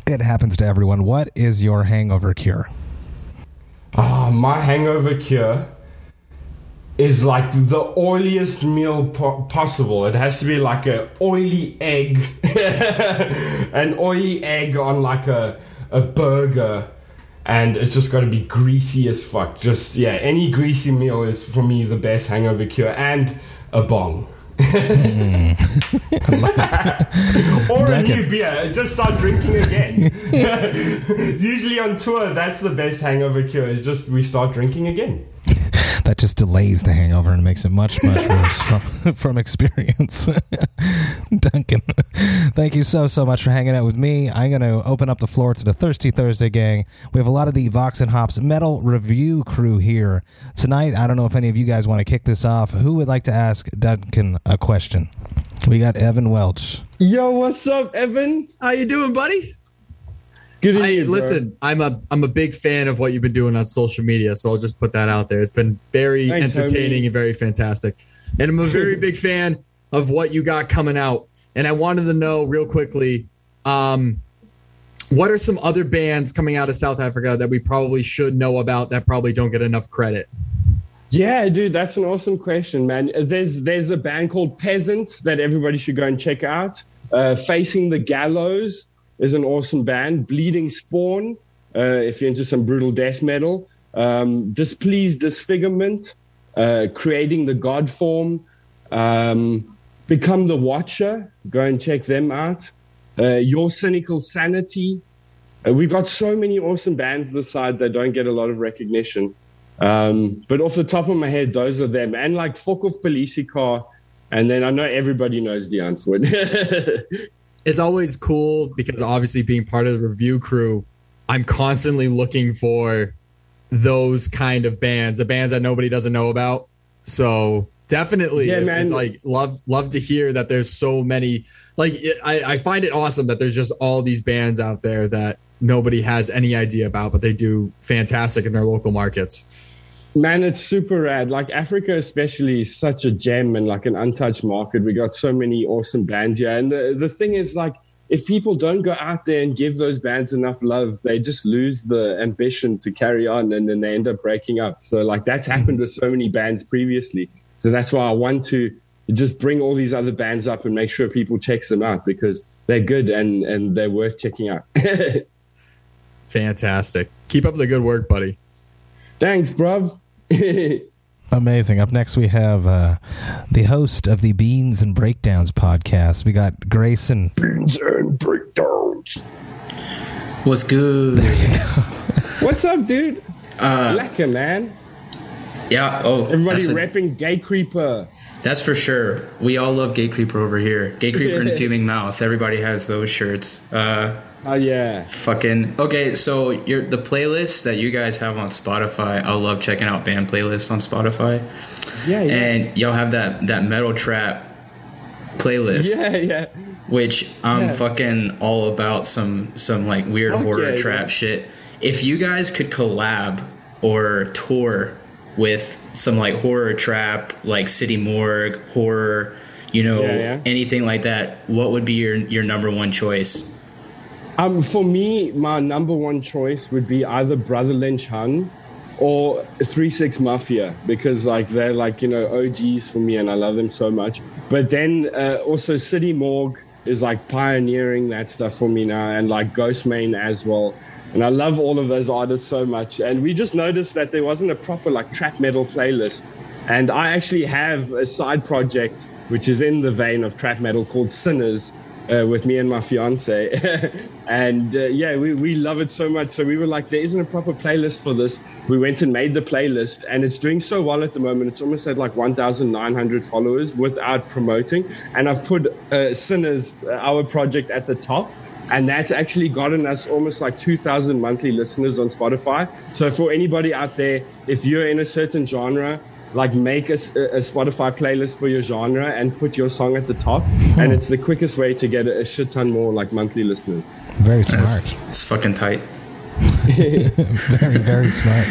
it happens to everyone. What is your hangover cure? Ah, my hangover cure is like the oiliest meal po- possible. It has to be like a oily egg, an oily egg on like a a burger, and it's just got to be greasy as fuck. Just yeah, any greasy meal is for me the best hangover cure, and a bong. Mm. or a new beer. Just start drinking again. Usually on tour, that's the best hangover cure. Is just we start drinking again. That just delays the hangover and makes it much much worse from, from experience. Duncan thank you so so much for hanging out with me. I'm going to open up the floor to the thirsty thursday gang. We have a lot of the vox and hops metal review crew here. Tonight i don't know if any of you guys want to kick this off. Who would like to ask duncan a question? We got evan welch. Yo, what's up, Evan? How you doing, buddy? Good I, you, listen, I'm a I'm a big fan of what you've been doing on social media, so I'll just put that out there. It's been very Thanks, entertaining homie. and very fantastic. And I'm a very big fan of what you got coming out. And I wanted to know real quickly, um, what are some other bands coming out of South Africa that we probably should know about that probably don't get enough credit? Yeah, dude, that's an awesome question, man. There's there's a band called Peasant that everybody should go and check out. Uh, Facing the Gallows is an awesome band. Bleeding Spawn, uh, if you're into some brutal death metal. Um, Displeased Disfigurement, uh, Creating the God Form, um, Become the Watcher. Go and check them out. Uh, Your Cynical Sanity. Uh, we've got so many awesome bands this side that don't get a lot of recognition. Um, but off the top of my head, those are them. And like Fuck Off Police Car. And then I know everybody knows the Unfoot. it's always cool because obviously being part of the review crew, I'm constantly looking for those kind of bands, the bands that nobody doesn't know about. So definitely. Yeah, man. Like love love to hear that there's so many. Like it, I I find it awesome that there's just all these bands out there that nobody has any idea about, but they do fantastic in their local markets. Man, it's super rad. Like Africa, especially, is such a gem and like an untouched market. We got so many awesome bands here. And the, the thing is, like, if people don't go out there and give those bands enough love, they just lose the ambition to carry on and then they end up breaking up. So, like, that's mm-hmm. happened with so many bands previously. So, that's why I want to just bring all these other bands up and make sure people check them out because they're good and, and they're worth checking out. Fantastic. Keep up the good work, buddy. Thanks, bruv. Amazing. Up next, we have uh, the host of the Beans and Breakdowns podcast. We got Grayson. Beans and breakdowns. What's good? There you go. What's up, dude? Uh, Lekker, man. yeah. Oh, Everybody that's, a- repping Gay Creeper. that's for sure. We all love Gay Creeper over here. Gay Creeper and Fuming Mouth. Everybody has those shirts. Uh, Oh, yeah. fucking okay. So your the playlist that you guys have on Spotify. I love checking out band playlists on Spotify. Yeah, yeah. And y'all have that that metal trap playlist. yeah, yeah. which I'm Yeah. fucking all about some some like weird Okay, horror yeah. trap shit. If you guys could collab or tour with some like horror trap, like City Morgue, horror, you know, Yeah, yeah. anything like that, what would be your your number one choice? Um, for me, my number one choice would be either Brotha Lynch Hung or Three Six Mafia because like they're like you know OGs for me and I love them so much. But then uh, also City Morgue is like pioneering that stuff for me now and like Ghost Ghostemane as well. And I love all of those artists so much. And we just noticed that there wasn't a proper like trap metal playlist. And I actually have a side project which is in the vein of trap metal called Sinners uh, with me and my fiance. and uh, yeah, we, we love it so much. So we were like, there isn't a proper playlist for this. We went and made the playlist, and it's doing so well at the moment. It's almost at like 1,900 followers without promoting. And I've put uh, Sinners, uh, our project, at the top. And that's actually gotten us almost like 2,000 monthly listeners on Spotify. So for anybody out there, if you're in a certain genre, like make a, a Spotify playlist for your genre and put your song at the top. Hmm. And it's the quickest way to get a, a shit ton more like monthly listeners. Very smart. it's fucking tight. very, very smart.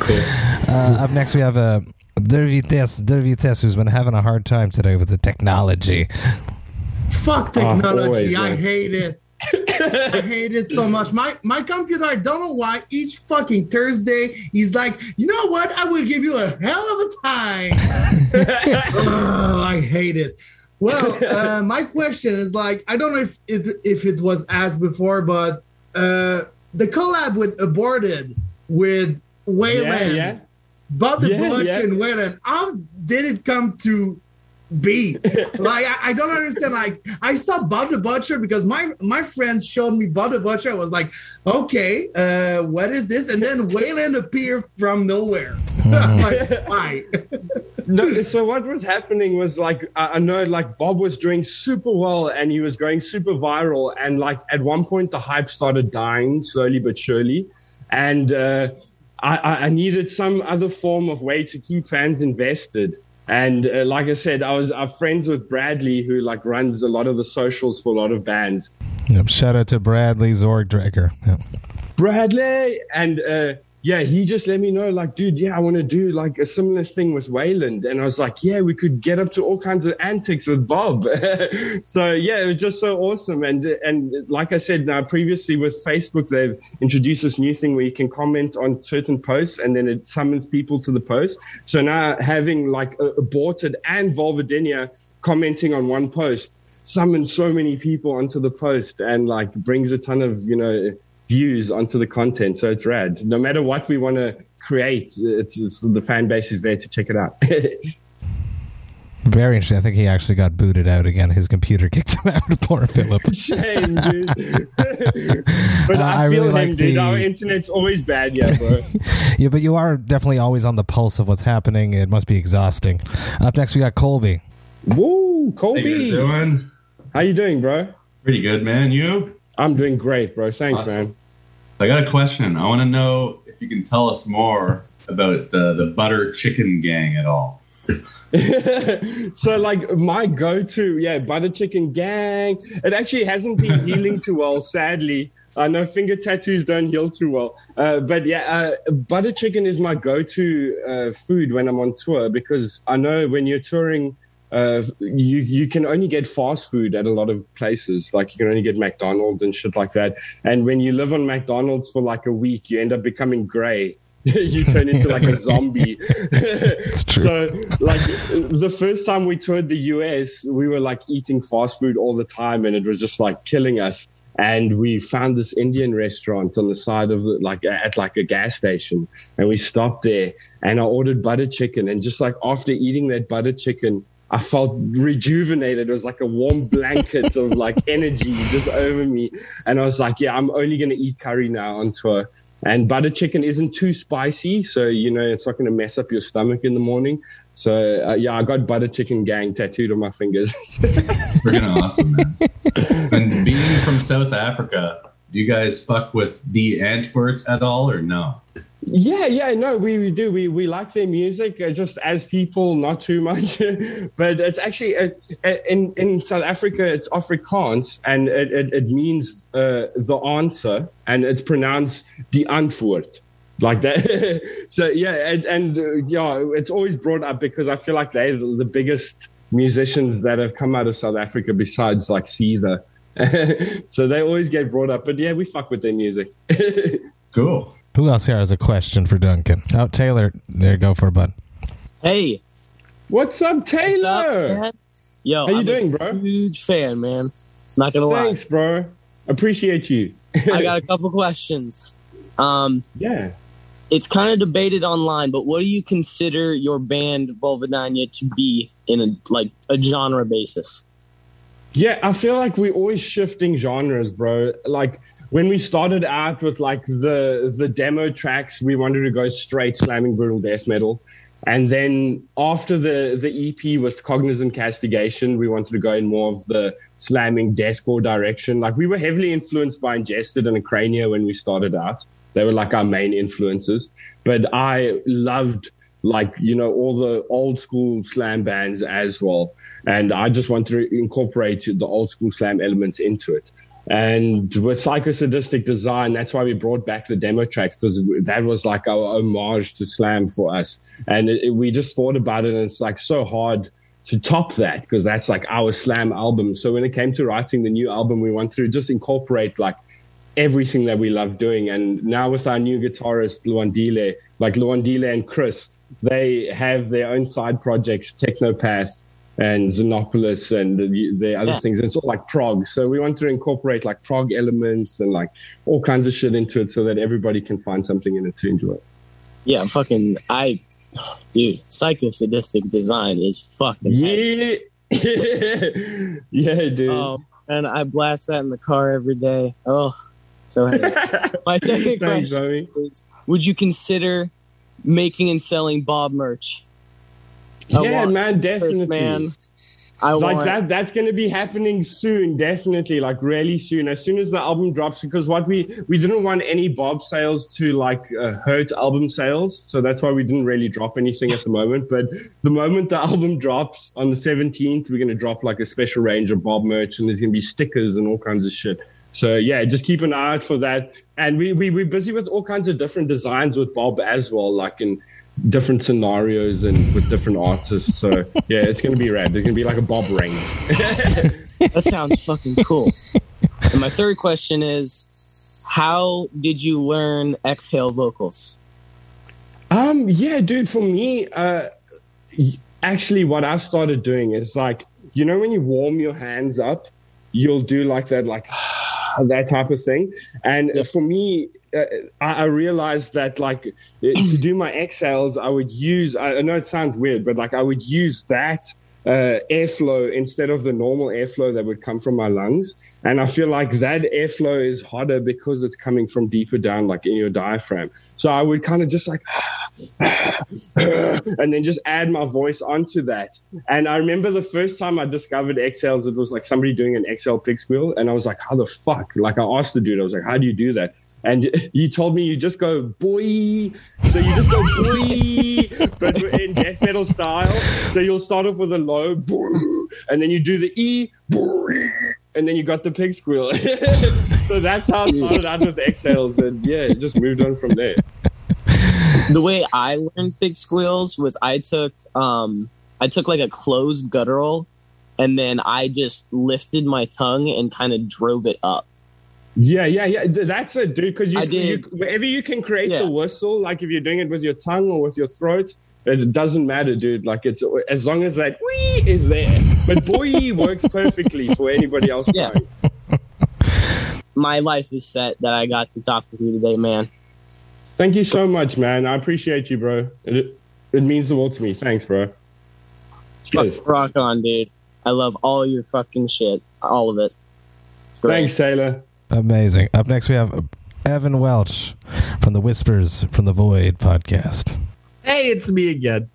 Cool. Uh, up next, we have a. Der Vitesse, Der Vitesse, who's been having a hard time today with the technology. Fuck ah, always, technology. I hate it. I hate it so much. My my computer, I don't know why, each fucking Thursday, he's like, you know what? I will give you a hell of a time. I hate it. Well, uh, my question is like, I don't know if it if it was asked before, but uh, the collab with Aborted with Yeah, Wayland, yeah. Bob the Yeah, Bush yeah. and Wayland, how did it come to be? like I, I don't understand. Like I saw Bob the Butcher because my my friends showed me Bob the Butcher. I was like, okay, uh, what is this? And then Wayland appeared from nowhere. I'm like, why? No, so what was happening was like I I know like Bob was doing super well and he was going super viral and like at one point the hype started dying slowly but surely and uh, I, I I needed some other form of way to keep fans invested and uh, like I said I was I'm friends with Bradley who like runs a lot of the socials for a lot of bands Yep, shout out to Bradley Zorgdrager. Yep. Bradley. And uh, yeah, he just let me know, like, dude, yeah, I want to do like a similar thing with Wayland. And I was like, yeah, we could get up to all kinds of antics with Bob. so yeah, it was just so awesome. And and like I said now previously with Facebook, they've introduced this new thing where you can comment on certain posts and then it summons people to the post. So now having like aborted and Vulvodynia commenting on one post summons so many people onto the post and like brings a ton of you know views onto the content so it's rad no matter what we want to create it's, it's the fan base is there to check it out Very interesting. I think he actually got booted out again. His computer kicked him out. Poor Philip. shame dude but Uh, I i feel really him like dude the- our internet's always bad yeah bro yeah, but you are definitely always on the pulse of what's happening. It must be exhausting. Up next, we got Colby. woo Colby. How you doing? how you doing bro Pretty good, man. You? i'm doing great bro thanks Awesome. man I got a question. I want to know if you can tell us more about uh, the Butter Chicken Gang at all. so like my go-to, yeah, butter chicken gang. It actually hasn't been healing too well, sadly. I know finger tattoos don't heal too well, uh, but yeah, uh, butter chicken is my go-to uh, food when I'm on tour because I know when you're touring, uh, you you can only get fast food at a lot of places. Like you can only get McDonald's and shit like that. And when you live on McDonald's for like a week, you end up becoming gray. you turn into like a zombie. It's true. So, like the first time we toured the US, we were like eating fast food all the time, and it was just like killing us. And we found this Indian restaurant on the side of the, like at like a gas station, and we stopped there. And I ordered butter chicken, and just like after eating that butter chicken, I felt rejuvenated. It was like a warm blanket of like energy just over me. And I was like, yeah, I'm only going to eat curry now on tour. And butter chicken isn't too spicy, so you know it's not going to mess up your stomach in the morning. So uh, yeah, I got butter chicken gang tattooed on my fingers. Freaking awesome, man. and being from South Africa, do you guys fuck with the Antwerps at all or no? Yeah, yeah, no, we, we do. We we like their music, uh, just as people, not too much. but it's actually uh, in in South Africa, it's Afrikaans, and it it, it means uh, the answer, and it's pronounced the antwoord, like that. so yeah, and, and uh, yeah, it's always brought up because I feel like they're the biggest musicians that have come out of South Africa, besides like Seether. so they always get brought up. But yeah, we fuck with their music. Cool. Who else here has a question for Duncan? Oh, Taylor. There you go for a bud. Hey, What's up, what's up, Taylor? Yo, How you I'm doing, a bro? Huge fan, man. Not gonna lie. Thanks, bro. Appreciate you. I got a couple questions. Um, yeah. it's kind of debated online, but what do you consider your band Vulvodynia to be in a like a genre basis? Yeah, I feel like we're always shifting genres, bro. Like when we started out with like the the demo tracks, we wanted to go straight slamming brutal death metal. And then after the, the EP with Cognizant Castigation, we wanted to go in more of the slamming deathcore direction. Like we were heavily influenced by Ingested and Crania when we started out. They were like our main influences. But I loved like, you know, all the old school slam bands as well. And I just wanted to incorporate the old school slam elements into it. And with psychosadistic design, that's why we brought back the demo tracks because that was like our homage to slam for us. And it, it- we just thought about it, and it's like so hard to top that because that's like our slam album. So when it came to writing the new album, we wanted to just incorporate like everything that we love doing. And now with our new guitarist Luandile, like Luandile and Chris, they have their own side projects, Technopath and Xenopolis and the, the other Yeah. things. It's all like prog. So we want to incorporate like prog elements and like all kinds of shit into it so that everybody can find something in it to enjoy. Yeah, fucking I, dude, psychosadistic design is fucking. Yeah. yeah, dude. Oh, and I blast that in the car every day. Oh, so. My second Thanks, question Would you consider making and selling Bob merch? Yeah, man, definitely. man. I like want that that's going to be happening soon definitely like really soon as soon as the album drops because what we we didn't want any bob sales to like uh, hurt album sales so that's why we didn't really drop anything at the moment but the moment the album drops on the 17th we're going to drop like a special range of bob merch and there's going to be stickers and all kinds of shit so yeah just keep an eye out for that and we, we we're busy with all kinds of different designs with bob as well like in different scenarios and with different artists. So yeah, it's gonna be rad. There's gonna be like a Bob range. that sounds fucking cool. And my third question is: How did you learn exhale vocals? Um, yeah, dude. For me, uh, actually, what I started doing is like, you know, when you warm your hands up, you'll do like that, like that type of thing. And for me, uh, I, I realized that like to do my exhales, I would use. I, I know it sounds weird, but like I would use that uh, airflow instead of the normal airflow that would come from my lungs. And I feel like that airflow is harder because it's coming from deeper down, like in your diaphragm. So I would kind of just like, and then just add my voice onto that. And I remember the first time I discovered exhales, it was like somebody doing an exhale pig squeal. And I was like, how the fuck? Like I asked the dude, I was like, how do you do that? And you told me you just go boy, so you just go boy, but in death metal style. So you'll start off with a low boy, and then you do the e boy, and then you got the pig squeal. so that's how I started out with exhales, and yeah, it just moved on from there. the way I learned pig squeals was I took um I took like a closed guttural and then I just lifted my tongue and kind of drove it up. Yeah, yeah, yeah. That's it, dude. Because you, you, wherever you can create Yeah. the whistle, like if you're doing it with your tongue or with your throat, it doesn't matter, dude. Like it's as long as that wee is there. But boy works perfectly for anybody else Yeah. trying. My life is set that I got to talk with you today, man. Thank you so much, man. I appreciate you, bro. It, it means the world to me. Thanks, bro. Cheers. Rock on, dude. I love all your fucking shit. All of it. Thanks, Taylor. Amazing. Up next, we have Evan Welch from the Whispers from the Void podcast. Hey, it's me again.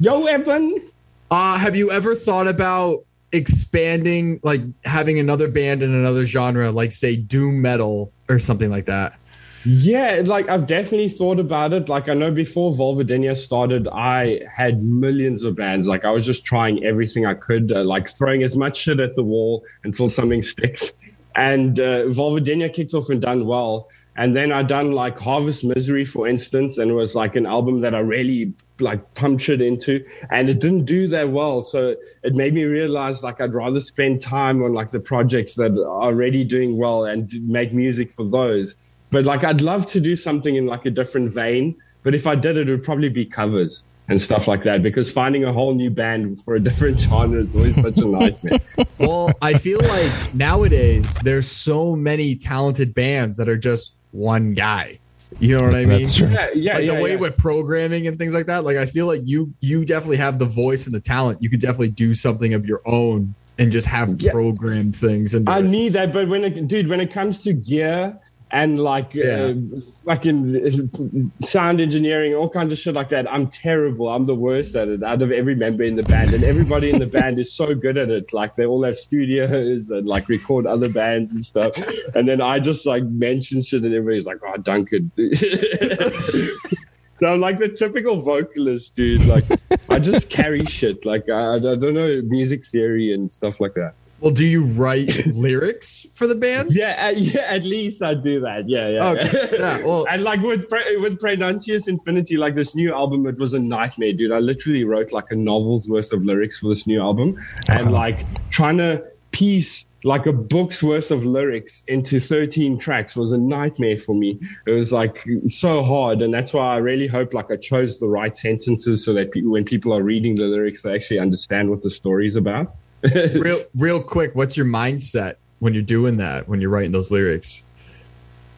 Yo, Evan. Uh, have you ever thought about expanding, like having another band in another genre, like say doom metal or something like that? Yeah, like I've definitely thought about it. Like I know before Vulvodynia started, I had millions of bands. Like I was just trying everything I could, uh, like throwing as much shit at the wall until something sticks. And uh, kicked off and done well. And then I done like Harvest Misery, for instance, and it was like an album that I really like punctured into, and it didn't do that well. So it made me realize like I'd rather spend time on like the projects that are already doing well and make music for those. But like I'd love to do something in like a different vein. But if I did it would probably be covers and stuff like that. Because finding a whole new band for a different genre is always such a nightmare. Well, I feel like nowadays there's so many talented bands that are just one guy. You know what I mean? That's true. yeah, yeah, like yeah, the way yeah. with programming and things like that. Like I feel like you you definitely have the voice and the talent. You could definitely do something of your own and just have Yeah. programmed things. And I need that, but when it, dude, when it comes to gear and like Yeah. uh, fucking sound engineering, all kinds of shit like that, I'm terrible. I'm the worst at it out of every member in the band, and everybody in the band is so good at it. Like they all have studios and like record other bands and stuff, and then I just like mention shit, and everybody's like, "Oh, Duncan." So I'm like the typical vocalist, dude. Like I just carry shit. Like I, I don't know music theory and stuff like that. Well, do you write lyrics for the band? Yeah, uh, yeah. At least I do that. Yeah, yeah. Okay. Yeah, well- and like with with Praenuntius Infinitas, like this new album, it was a nightmare, dude. I literally wrote like a novel's worth of lyrics for this new album, and like trying to piece like a book's worth of lyrics into 13 tracks was a nightmare for me. It was like so hard, and that's why I really hope like I chose the right sentences so that people, when people are reading the lyrics, they actually understand what the story is about. Real real quick, what's your mindset when you're doing that? When you're writing those lyrics?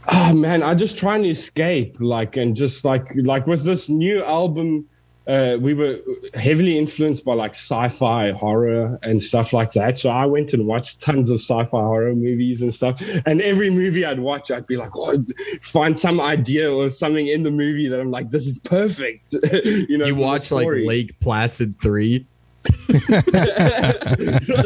oh man i just trying to escape like and just like like with this new album uh, we were heavily influenced by like sci-fi horror and stuff like that so i went and watched tons of sci-fi horror movies and stuff and every movie i'd watch i'd be like oh, find some idea or something in the movie that i'm like this is perfect you know You watch like. Lake Placid three.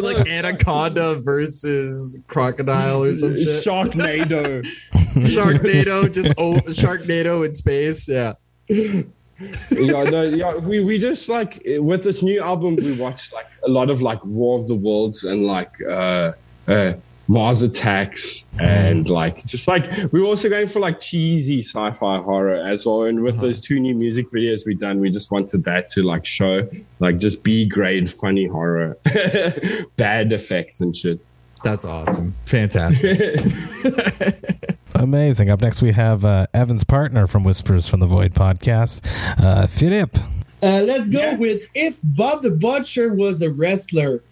Like Anaconda versus Crocodile or some shit. sharknado Sharknado, just oh, Sharknado in space. Yeah. yeah, no, yeah, we we just like with this new album, we watched like a lot of like War of the Worlds and like uh, uh, Mars Attacks and like just like we were also going for like cheesy sci-fi horror as well. And with those two new music videos we've done, we just wanted that to like show like just B grade funny horror, bad effects and shit. That's awesome. Fantastic. Amazing. Up next, we have uh, Evan's partner from Whispers from the Void podcast, uh, Philip. Uh, let's go with if Bob the Butcher was a wrestler,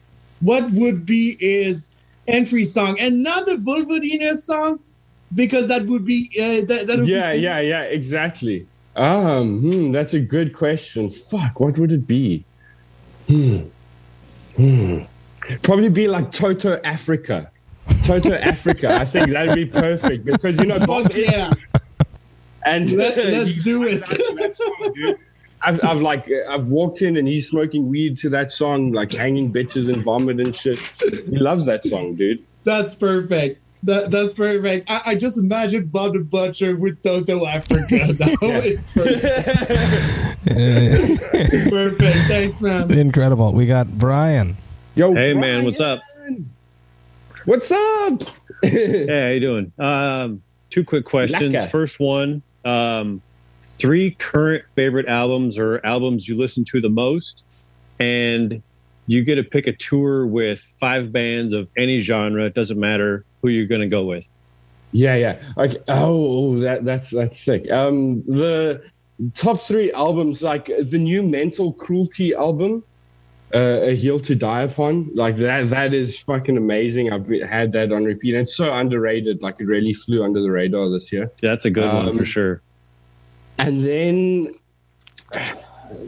what would be his entry song? And not the Vulvodynia song, because that would be uh, that, that would yeah, be yeah, yeah, exactly. Um, hmm, that's a good question. Fuck, what would it be? Hmm. Hmm. Probably be like Toto Africa. Toto Africa. I think that'd be perfect because you know Bob yeah. and Let, let's do it. I've, I've like I've walked in and he's smoking weed to that song, like hanging bitches and vomit and shit. He loves that song, dude. That's perfect. That, that's perfect. I, I just imagine Bob the Butcher with Toto Africa. That was perfect. perfect. Thanks, man. Incredible. We got Brian. Yo, Hey man, what's up? What's up? Hey, how you doing? Um, two quick questions. Laka. First one, um, three current favorite albums or albums you listen to the most, and you get to pick a tour with five bands of any genre. It doesn't matter who you're going to go with. Yeah, yeah. Okay. Oh, that that's that's sick. Um, the top three albums, like the new Mental Cruelty album, uh, A Hill to Die Upon, like that. That is fucking amazing. I've had that on repeat. And It's so underrated. Like it really flew under the radar this year. That's a good one Um, for sure. And then,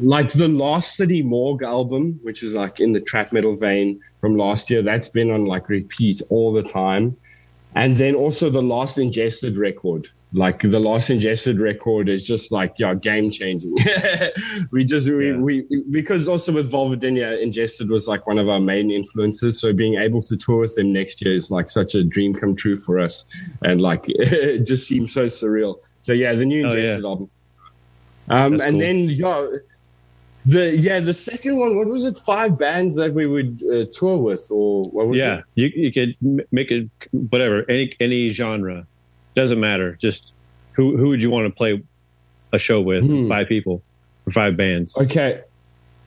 like the Last City Morgue album, which is like in the trap metal vein from last year, that's been on like repeat all the time. And then also the Last Ingested record. Like the Last Ingested record is just like, yeah, game changing. we just, we, we, because also with Vulvodynia, Ingested was like one of our main influences. So being able to tour with them next year is like such a dream come true for us. And like, it just seems so surreal. So yeah, the new Oh, yeah. Ingested album. Um, and cool. then yeah, the yeah the second one. What was it? Five bands that we would uh, tour with, or what was Yeah, you you could make it whatever any any genre, doesn't matter. Just who who would you want to play a show with? Hmm. Five people or five bands. Okay,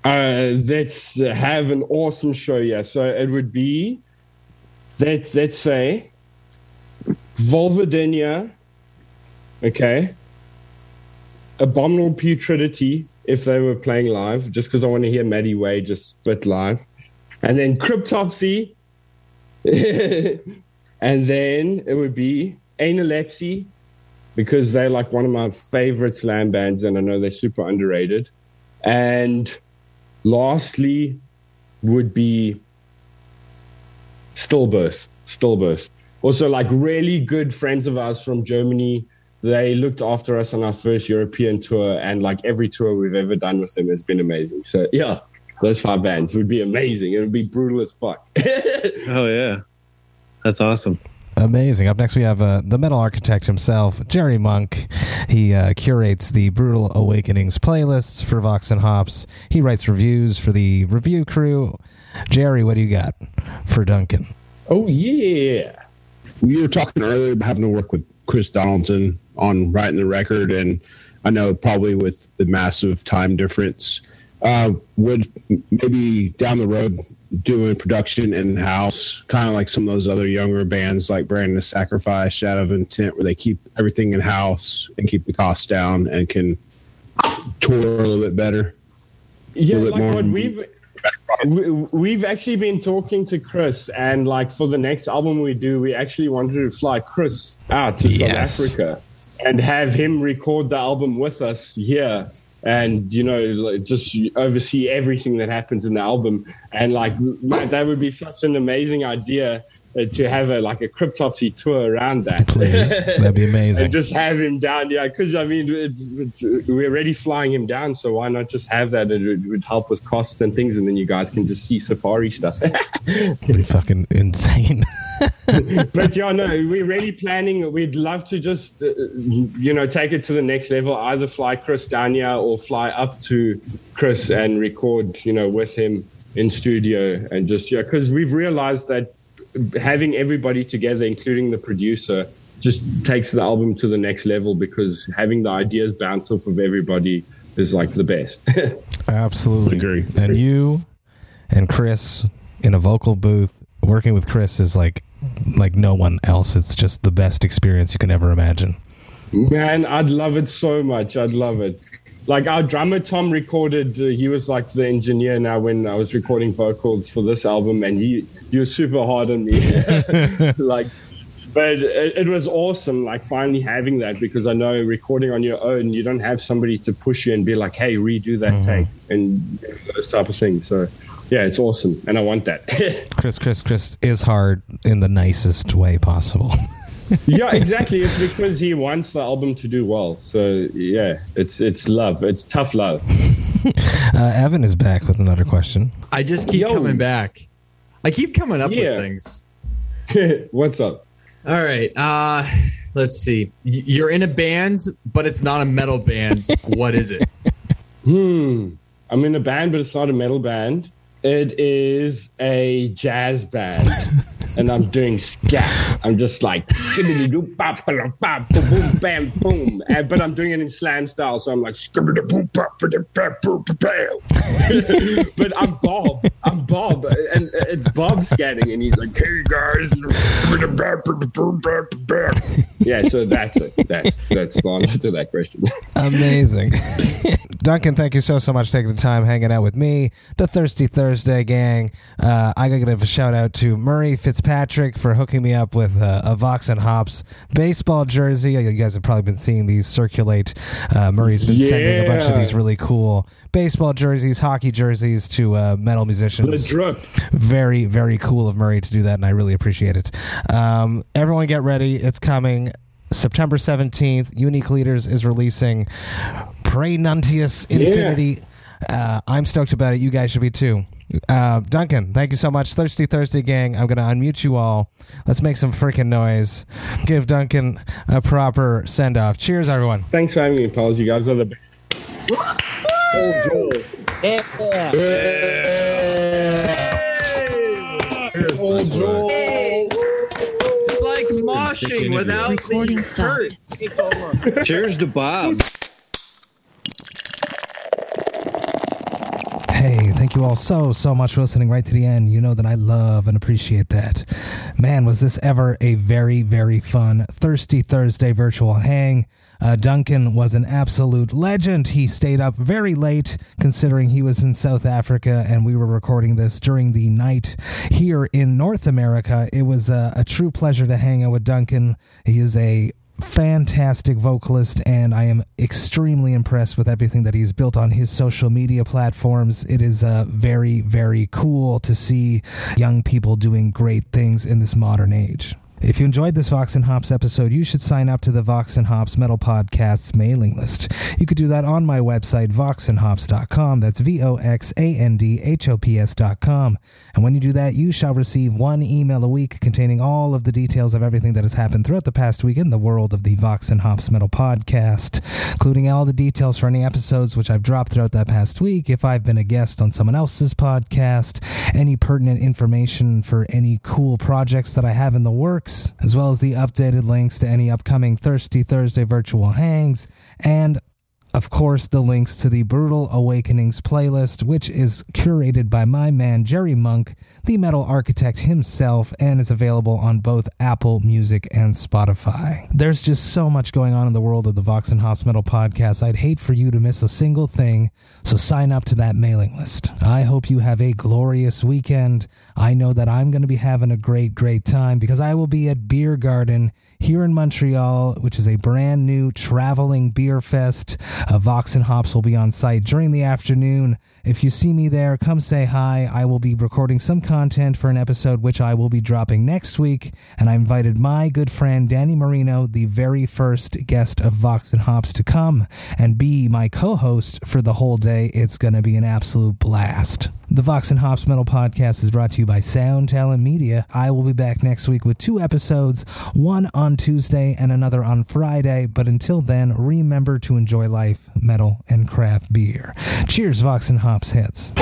uh, let's have an awesome show. Yeah, so it would be let's let's say Vulvodynia. Okay. Abominable Putridity if they were playing live, just because I want to hear Matti Way just spit live. And then Cryptopsy. and then it would be Analepsy, because they're like one of my favorite slam bands, and I know they're super underrated. And lastly would be Stillbirth. Stillbirth. Also, like really good friends of ours from Germany. They looked after us on our first European tour, and like every tour we've ever done with them has been amazing. So yeah, those five bands would be amazing. It would be brutal as fuck. Oh yeah, that's awesome. Amazing. Up next, we have uh, the metal architect himself, Jerry Monk. He uh, curates the Brutal Awakenings playlists for Vox and Hops. He writes reviews for the review crew. Jerry, what do you got for Duncan? oh yeah. we were talking earlier about having to work with Chris Donaldson on writing the record, and I know probably with the massive time difference, uh, would maybe down the road doing production in house, kind of like some of those other younger bands like Brand of Sacrifice, Shadow of Intent, where they keep everything in house and keep the costs down and can tour a little bit better. Yeah, bit like more- what we've we, we've actually been talking to Chris, and like for the next album we do, we actually wanted to fly Chris out to Yes. South Africa and have him record the album with us here, and you know, like, just oversee everything that happens in the album. And like, that would be such an amazing idea. uh, To have a like a cryptopsy tour around that, Please. That'd be amazing. and just have him down. Yeah, because I mean, it, it's, we're already flying him down, so why not just have that? It would, would help with costs and things, and then you guys can just see safari stuff. It'd be fucking insane. but yeah, no, we're really planning. We'd love to just, uh, you know, take it to the next level. Either fly Chris down here or fly up to Chris and record, you know, with him in studio and just yeah, because we've realized that having everybody together, including the producer, just takes the album to the next level because having the ideas bounce off of everybody is like the best. Absolutely. Agree. And you and Chris in a vocal booth working with Chris is like like no one else. It's just the best experience you can ever imagine. Man, I'd love it so much. I'd love it. Like our drummer Tom recorded. Uh, he was like the engineer now when I was recording vocals for this album, and he he was super hard on me. like, but it, it was awesome. Like finally having that because I know recording on your own, you don't have somebody to push you and be like, "Hey, redo that take," and those type of things. So. Yeah, it's awesome, and I want that. Chris, Chris, Chris is hard in the nicest way possible. yeah, exactly. It's because he wants the album to do well. So yeah, it's it's love. It's tough love. Uh, Evan is back with another question. I just keep Yo. coming back. I keep coming up Yeah. with things. What's up? All right. Uh, let's see. You're in a band, but it's not a metal band. what is it? Hmm. I'm in a band, but it's not a metal band. It is a jazz band. and I'm doing scat. I'm just like boom bam boom. And, but I'm doing it in slam style, so I'm like. But I'm Bob. I'm Bob, and it's Bob scatting, and he's like, "Hey guys." Yeah, so that's it. That's that's the answer to that question. Amazing. Duncan, thank you so, so much for taking the time hanging out with me, the Thirsty Thursday gang. Uh, I got to give a shout out to Murray Fitzpatrick for hooking me up with uh, a Vox and Hops baseball jersey. You guys have probably been seeing these circulate. Uh, Murray's been sending a bunch of these really cool baseball jerseys, hockey jerseys to uh, metal musicians. Very, very cool of Murray to do that, and I really appreciate it. Um, everyone get ready. It's coming. September 17th, Unique Leaders is releasing Praenuntius Infinitas. Uh, I'm stoked about it. You guys should be too. Uh, Duncan, thank you so much. Thirsty Thursday gang, I'm going to unmute you all. Let's make some freaking noise. Give Duncan a proper send off. Cheers, everyone. Thanks for having me, pals. You guys are the best. Old Joel. It's like moshing without the hurt. Cheers to Bob. Hey, thank you all so, so much for listening right to the end. You know that I love and appreciate that. Man, was this ever a very, very fun Thirsty Thursday virtual hang. Uh, Duncan was an absolute legend. He stayed up very late, considering he was in South Africa and we were recording this during the night here in North America. It was a, a true pleasure to hang out with Duncan. He is a fantastic vocalist and I am extremely impressed with everything that he's built on his social media platforms. It is uh, very, very cool to see young people doing great things in this modern age. If you enjoyed this Vox and Hops episode, you should sign up to the Vox and Hops Metal Podcast's mailing list. You could do that on my website, voxandhops.com. That's V O X A N D H O P S.com. And when you do that, you shall receive one email a week containing all of the details of everything that has happened throughout the past week in the world of the Vox and Hops Metal Podcast, including all the details for any episodes which I've dropped throughout that past week, if I've been a guest on someone else's podcast, any pertinent information for any cool projects that I have in the works, as well as the updated links to any upcoming Thirsty Thursday virtual hangs, and of course, the links to the Brutal Awakenings playlist, which is curated by my man Jerry Monk, the metal architect himself, and is available on both Apple Music and Spotify. There's just so much going on in the world of the Vox and Hops Metal podcast. I'd hate for you to miss a single thing, so sign up to that mailing list. I hope you have a glorious weekend. I know that I'm going to be having a great, great time because I will be at Beer Garden here in Montreal, which is a brand new traveling beer fest. Uh, Vox and Hops will be on site during the afternoon. If you see me there, come say hi. I will be recording some content for an episode which I will be dropping next week. And I invited my good friend Danny Marino, the very first guest of Vox and Hops, to come and be my co host for the whole day. It's going to be an absolute blast. The Vox and Hops Metal Podcast is brought to you by Sound Talent Media. I will be back next week with two episodes, one on Tuesday and another on Friday. But until then, remember to enjoy life, metal, and craft beer. Cheers, Vox and Hops heads.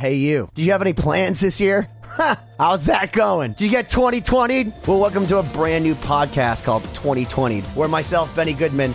Hey, you. Do you have any plans this year? Ha! How's that going? Did you get 2020? Well, welcome to a brand new podcast called 2020, where myself, Benny Goodman,